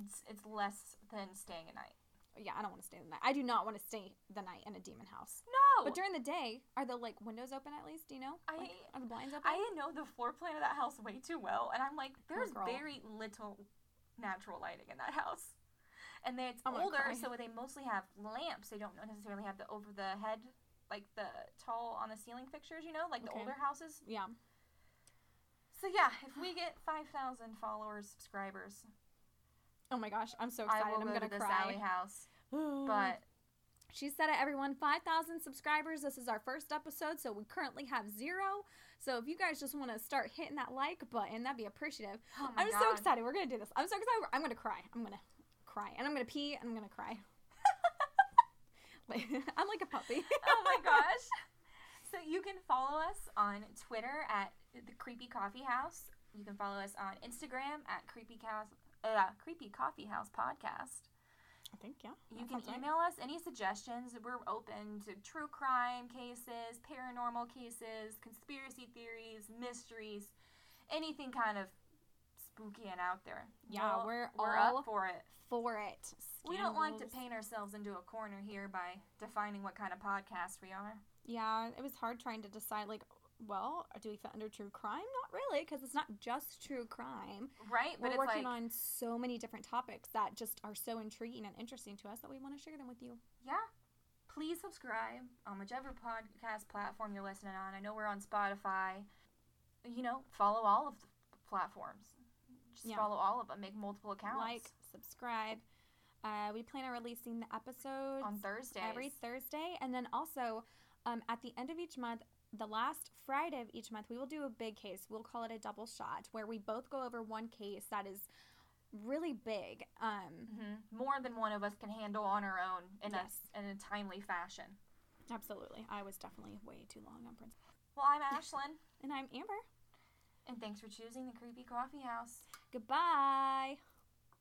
[SPEAKER 2] It's, it's less than staying a night.
[SPEAKER 1] Yeah, I don't want to stay the night. I do not want to stay the night in a demon house.
[SPEAKER 2] No.
[SPEAKER 1] But during the day, are the like windows open at least? Do you know?
[SPEAKER 2] I-
[SPEAKER 1] Like, are the blinds open?
[SPEAKER 2] I know the floor plan of that house way too well, and I'm like, there's
[SPEAKER 1] girl.
[SPEAKER 2] very little natural lighting in that house. and it's
[SPEAKER 1] oh I'm
[SPEAKER 2] older, so they mostly have lamps. They don't necessarily have the over the head, like the tall on the ceiling fixtures. You know, like the
[SPEAKER 1] Okay.
[SPEAKER 2] older houses.
[SPEAKER 1] Yeah.
[SPEAKER 2] So yeah, if we get five thousand followers, subscribers,
[SPEAKER 1] Oh my gosh, I'm so
[SPEAKER 2] I
[SPEAKER 1] excited.
[SPEAKER 2] will
[SPEAKER 1] I'm
[SPEAKER 2] go
[SPEAKER 1] gonna
[SPEAKER 2] to the
[SPEAKER 1] cry.
[SPEAKER 2] Sallie house. But
[SPEAKER 1] She said it, everyone. 5,000 subscribers. This is our first episode, so we currently have zero. So if you guys just want to start hitting that like button, that'd be appreciative.
[SPEAKER 2] oh
[SPEAKER 1] I'm
[SPEAKER 2] God.
[SPEAKER 1] so excited. We're going to do this. I'm so excited. I'm going to cry. I'm going to cry. And I'm going to pee and I'm going to cry. I'm like a puppy.
[SPEAKER 2] oh my gosh. So you can follow us on Twitter at the Creepy Coffee House. You can follow us on Instagram at Creepy House, uh, Creepy Coffee House Podcast.
[SPEAKER 1] I think, yeah.
[SPEAKER 2] You can
[SPEAKER 1] sounds right.
[SPEAKER 2] email us any suggestions. We're open to true crime cases, paranormal cases, conspiracy theories, mysteries, anything kind of spooky and out there.
[SPEAKER 1] Yeah,
[SPEAKER 2] We'll-
[SPEAKER 1] we're
[SPEAKER 2] we're
[SPEAKER 1] all
[SPEAKER 2] up for it.
[SPEAKER 1] for it.
[SPEAKER 2] We don't like to paint ourselves into a corner here by defining what kind of podcast we are.
[SPEAKER 1] Yeah, it was hard trying to decide, like, well, do we fit under true crime? Not really, because it's not just true crime.
[SPEAKER 2] Right? But
[SPEAKER 1] We're
[SPEAKER 2] it's
[SPEAKER 1] working
[SPEAKER 2] like,
[SPEAKER 1] on so many different topics that just are so intriguing and interesting to us that we want to share them with you.
[SPEAKER 2] yeah. Please subscribe on whichever podcast platform you're listening on. I know we're on Spotify. You know, follow all of the platforms. Just
[SPEAKER 1] Yeah.
[SPEAKER 2] follow all of them. Make multiple accounts.
[SPEAKER 1] Like, subscribe. Uh, we plan on releasing the episodes
[SPEAKER 2] on Thursday,
[SPEAKER 1] every Thursday, and then also um, at the end of each month, the last Friday of each month, we will do a big case. We'll call it a double shot, where we both go over one case that is really big. Um,
[SPEAKER 2] hmm More than one of us can handle on our own in
[SPEAKER 1] Yes.
[SPEAKER 2] a in a timely fashion.
[SPEAKER 1] absolutely, I was definitely way too long on Prince,
[SPEAKER 2] Well, I'm Ashlyn,
[SPEAKER 1] and I'm Amber.
[SPEAKER 2] and thanks for choosing the Creepy Coffee House.
[SPEAKER 1] Goodbye.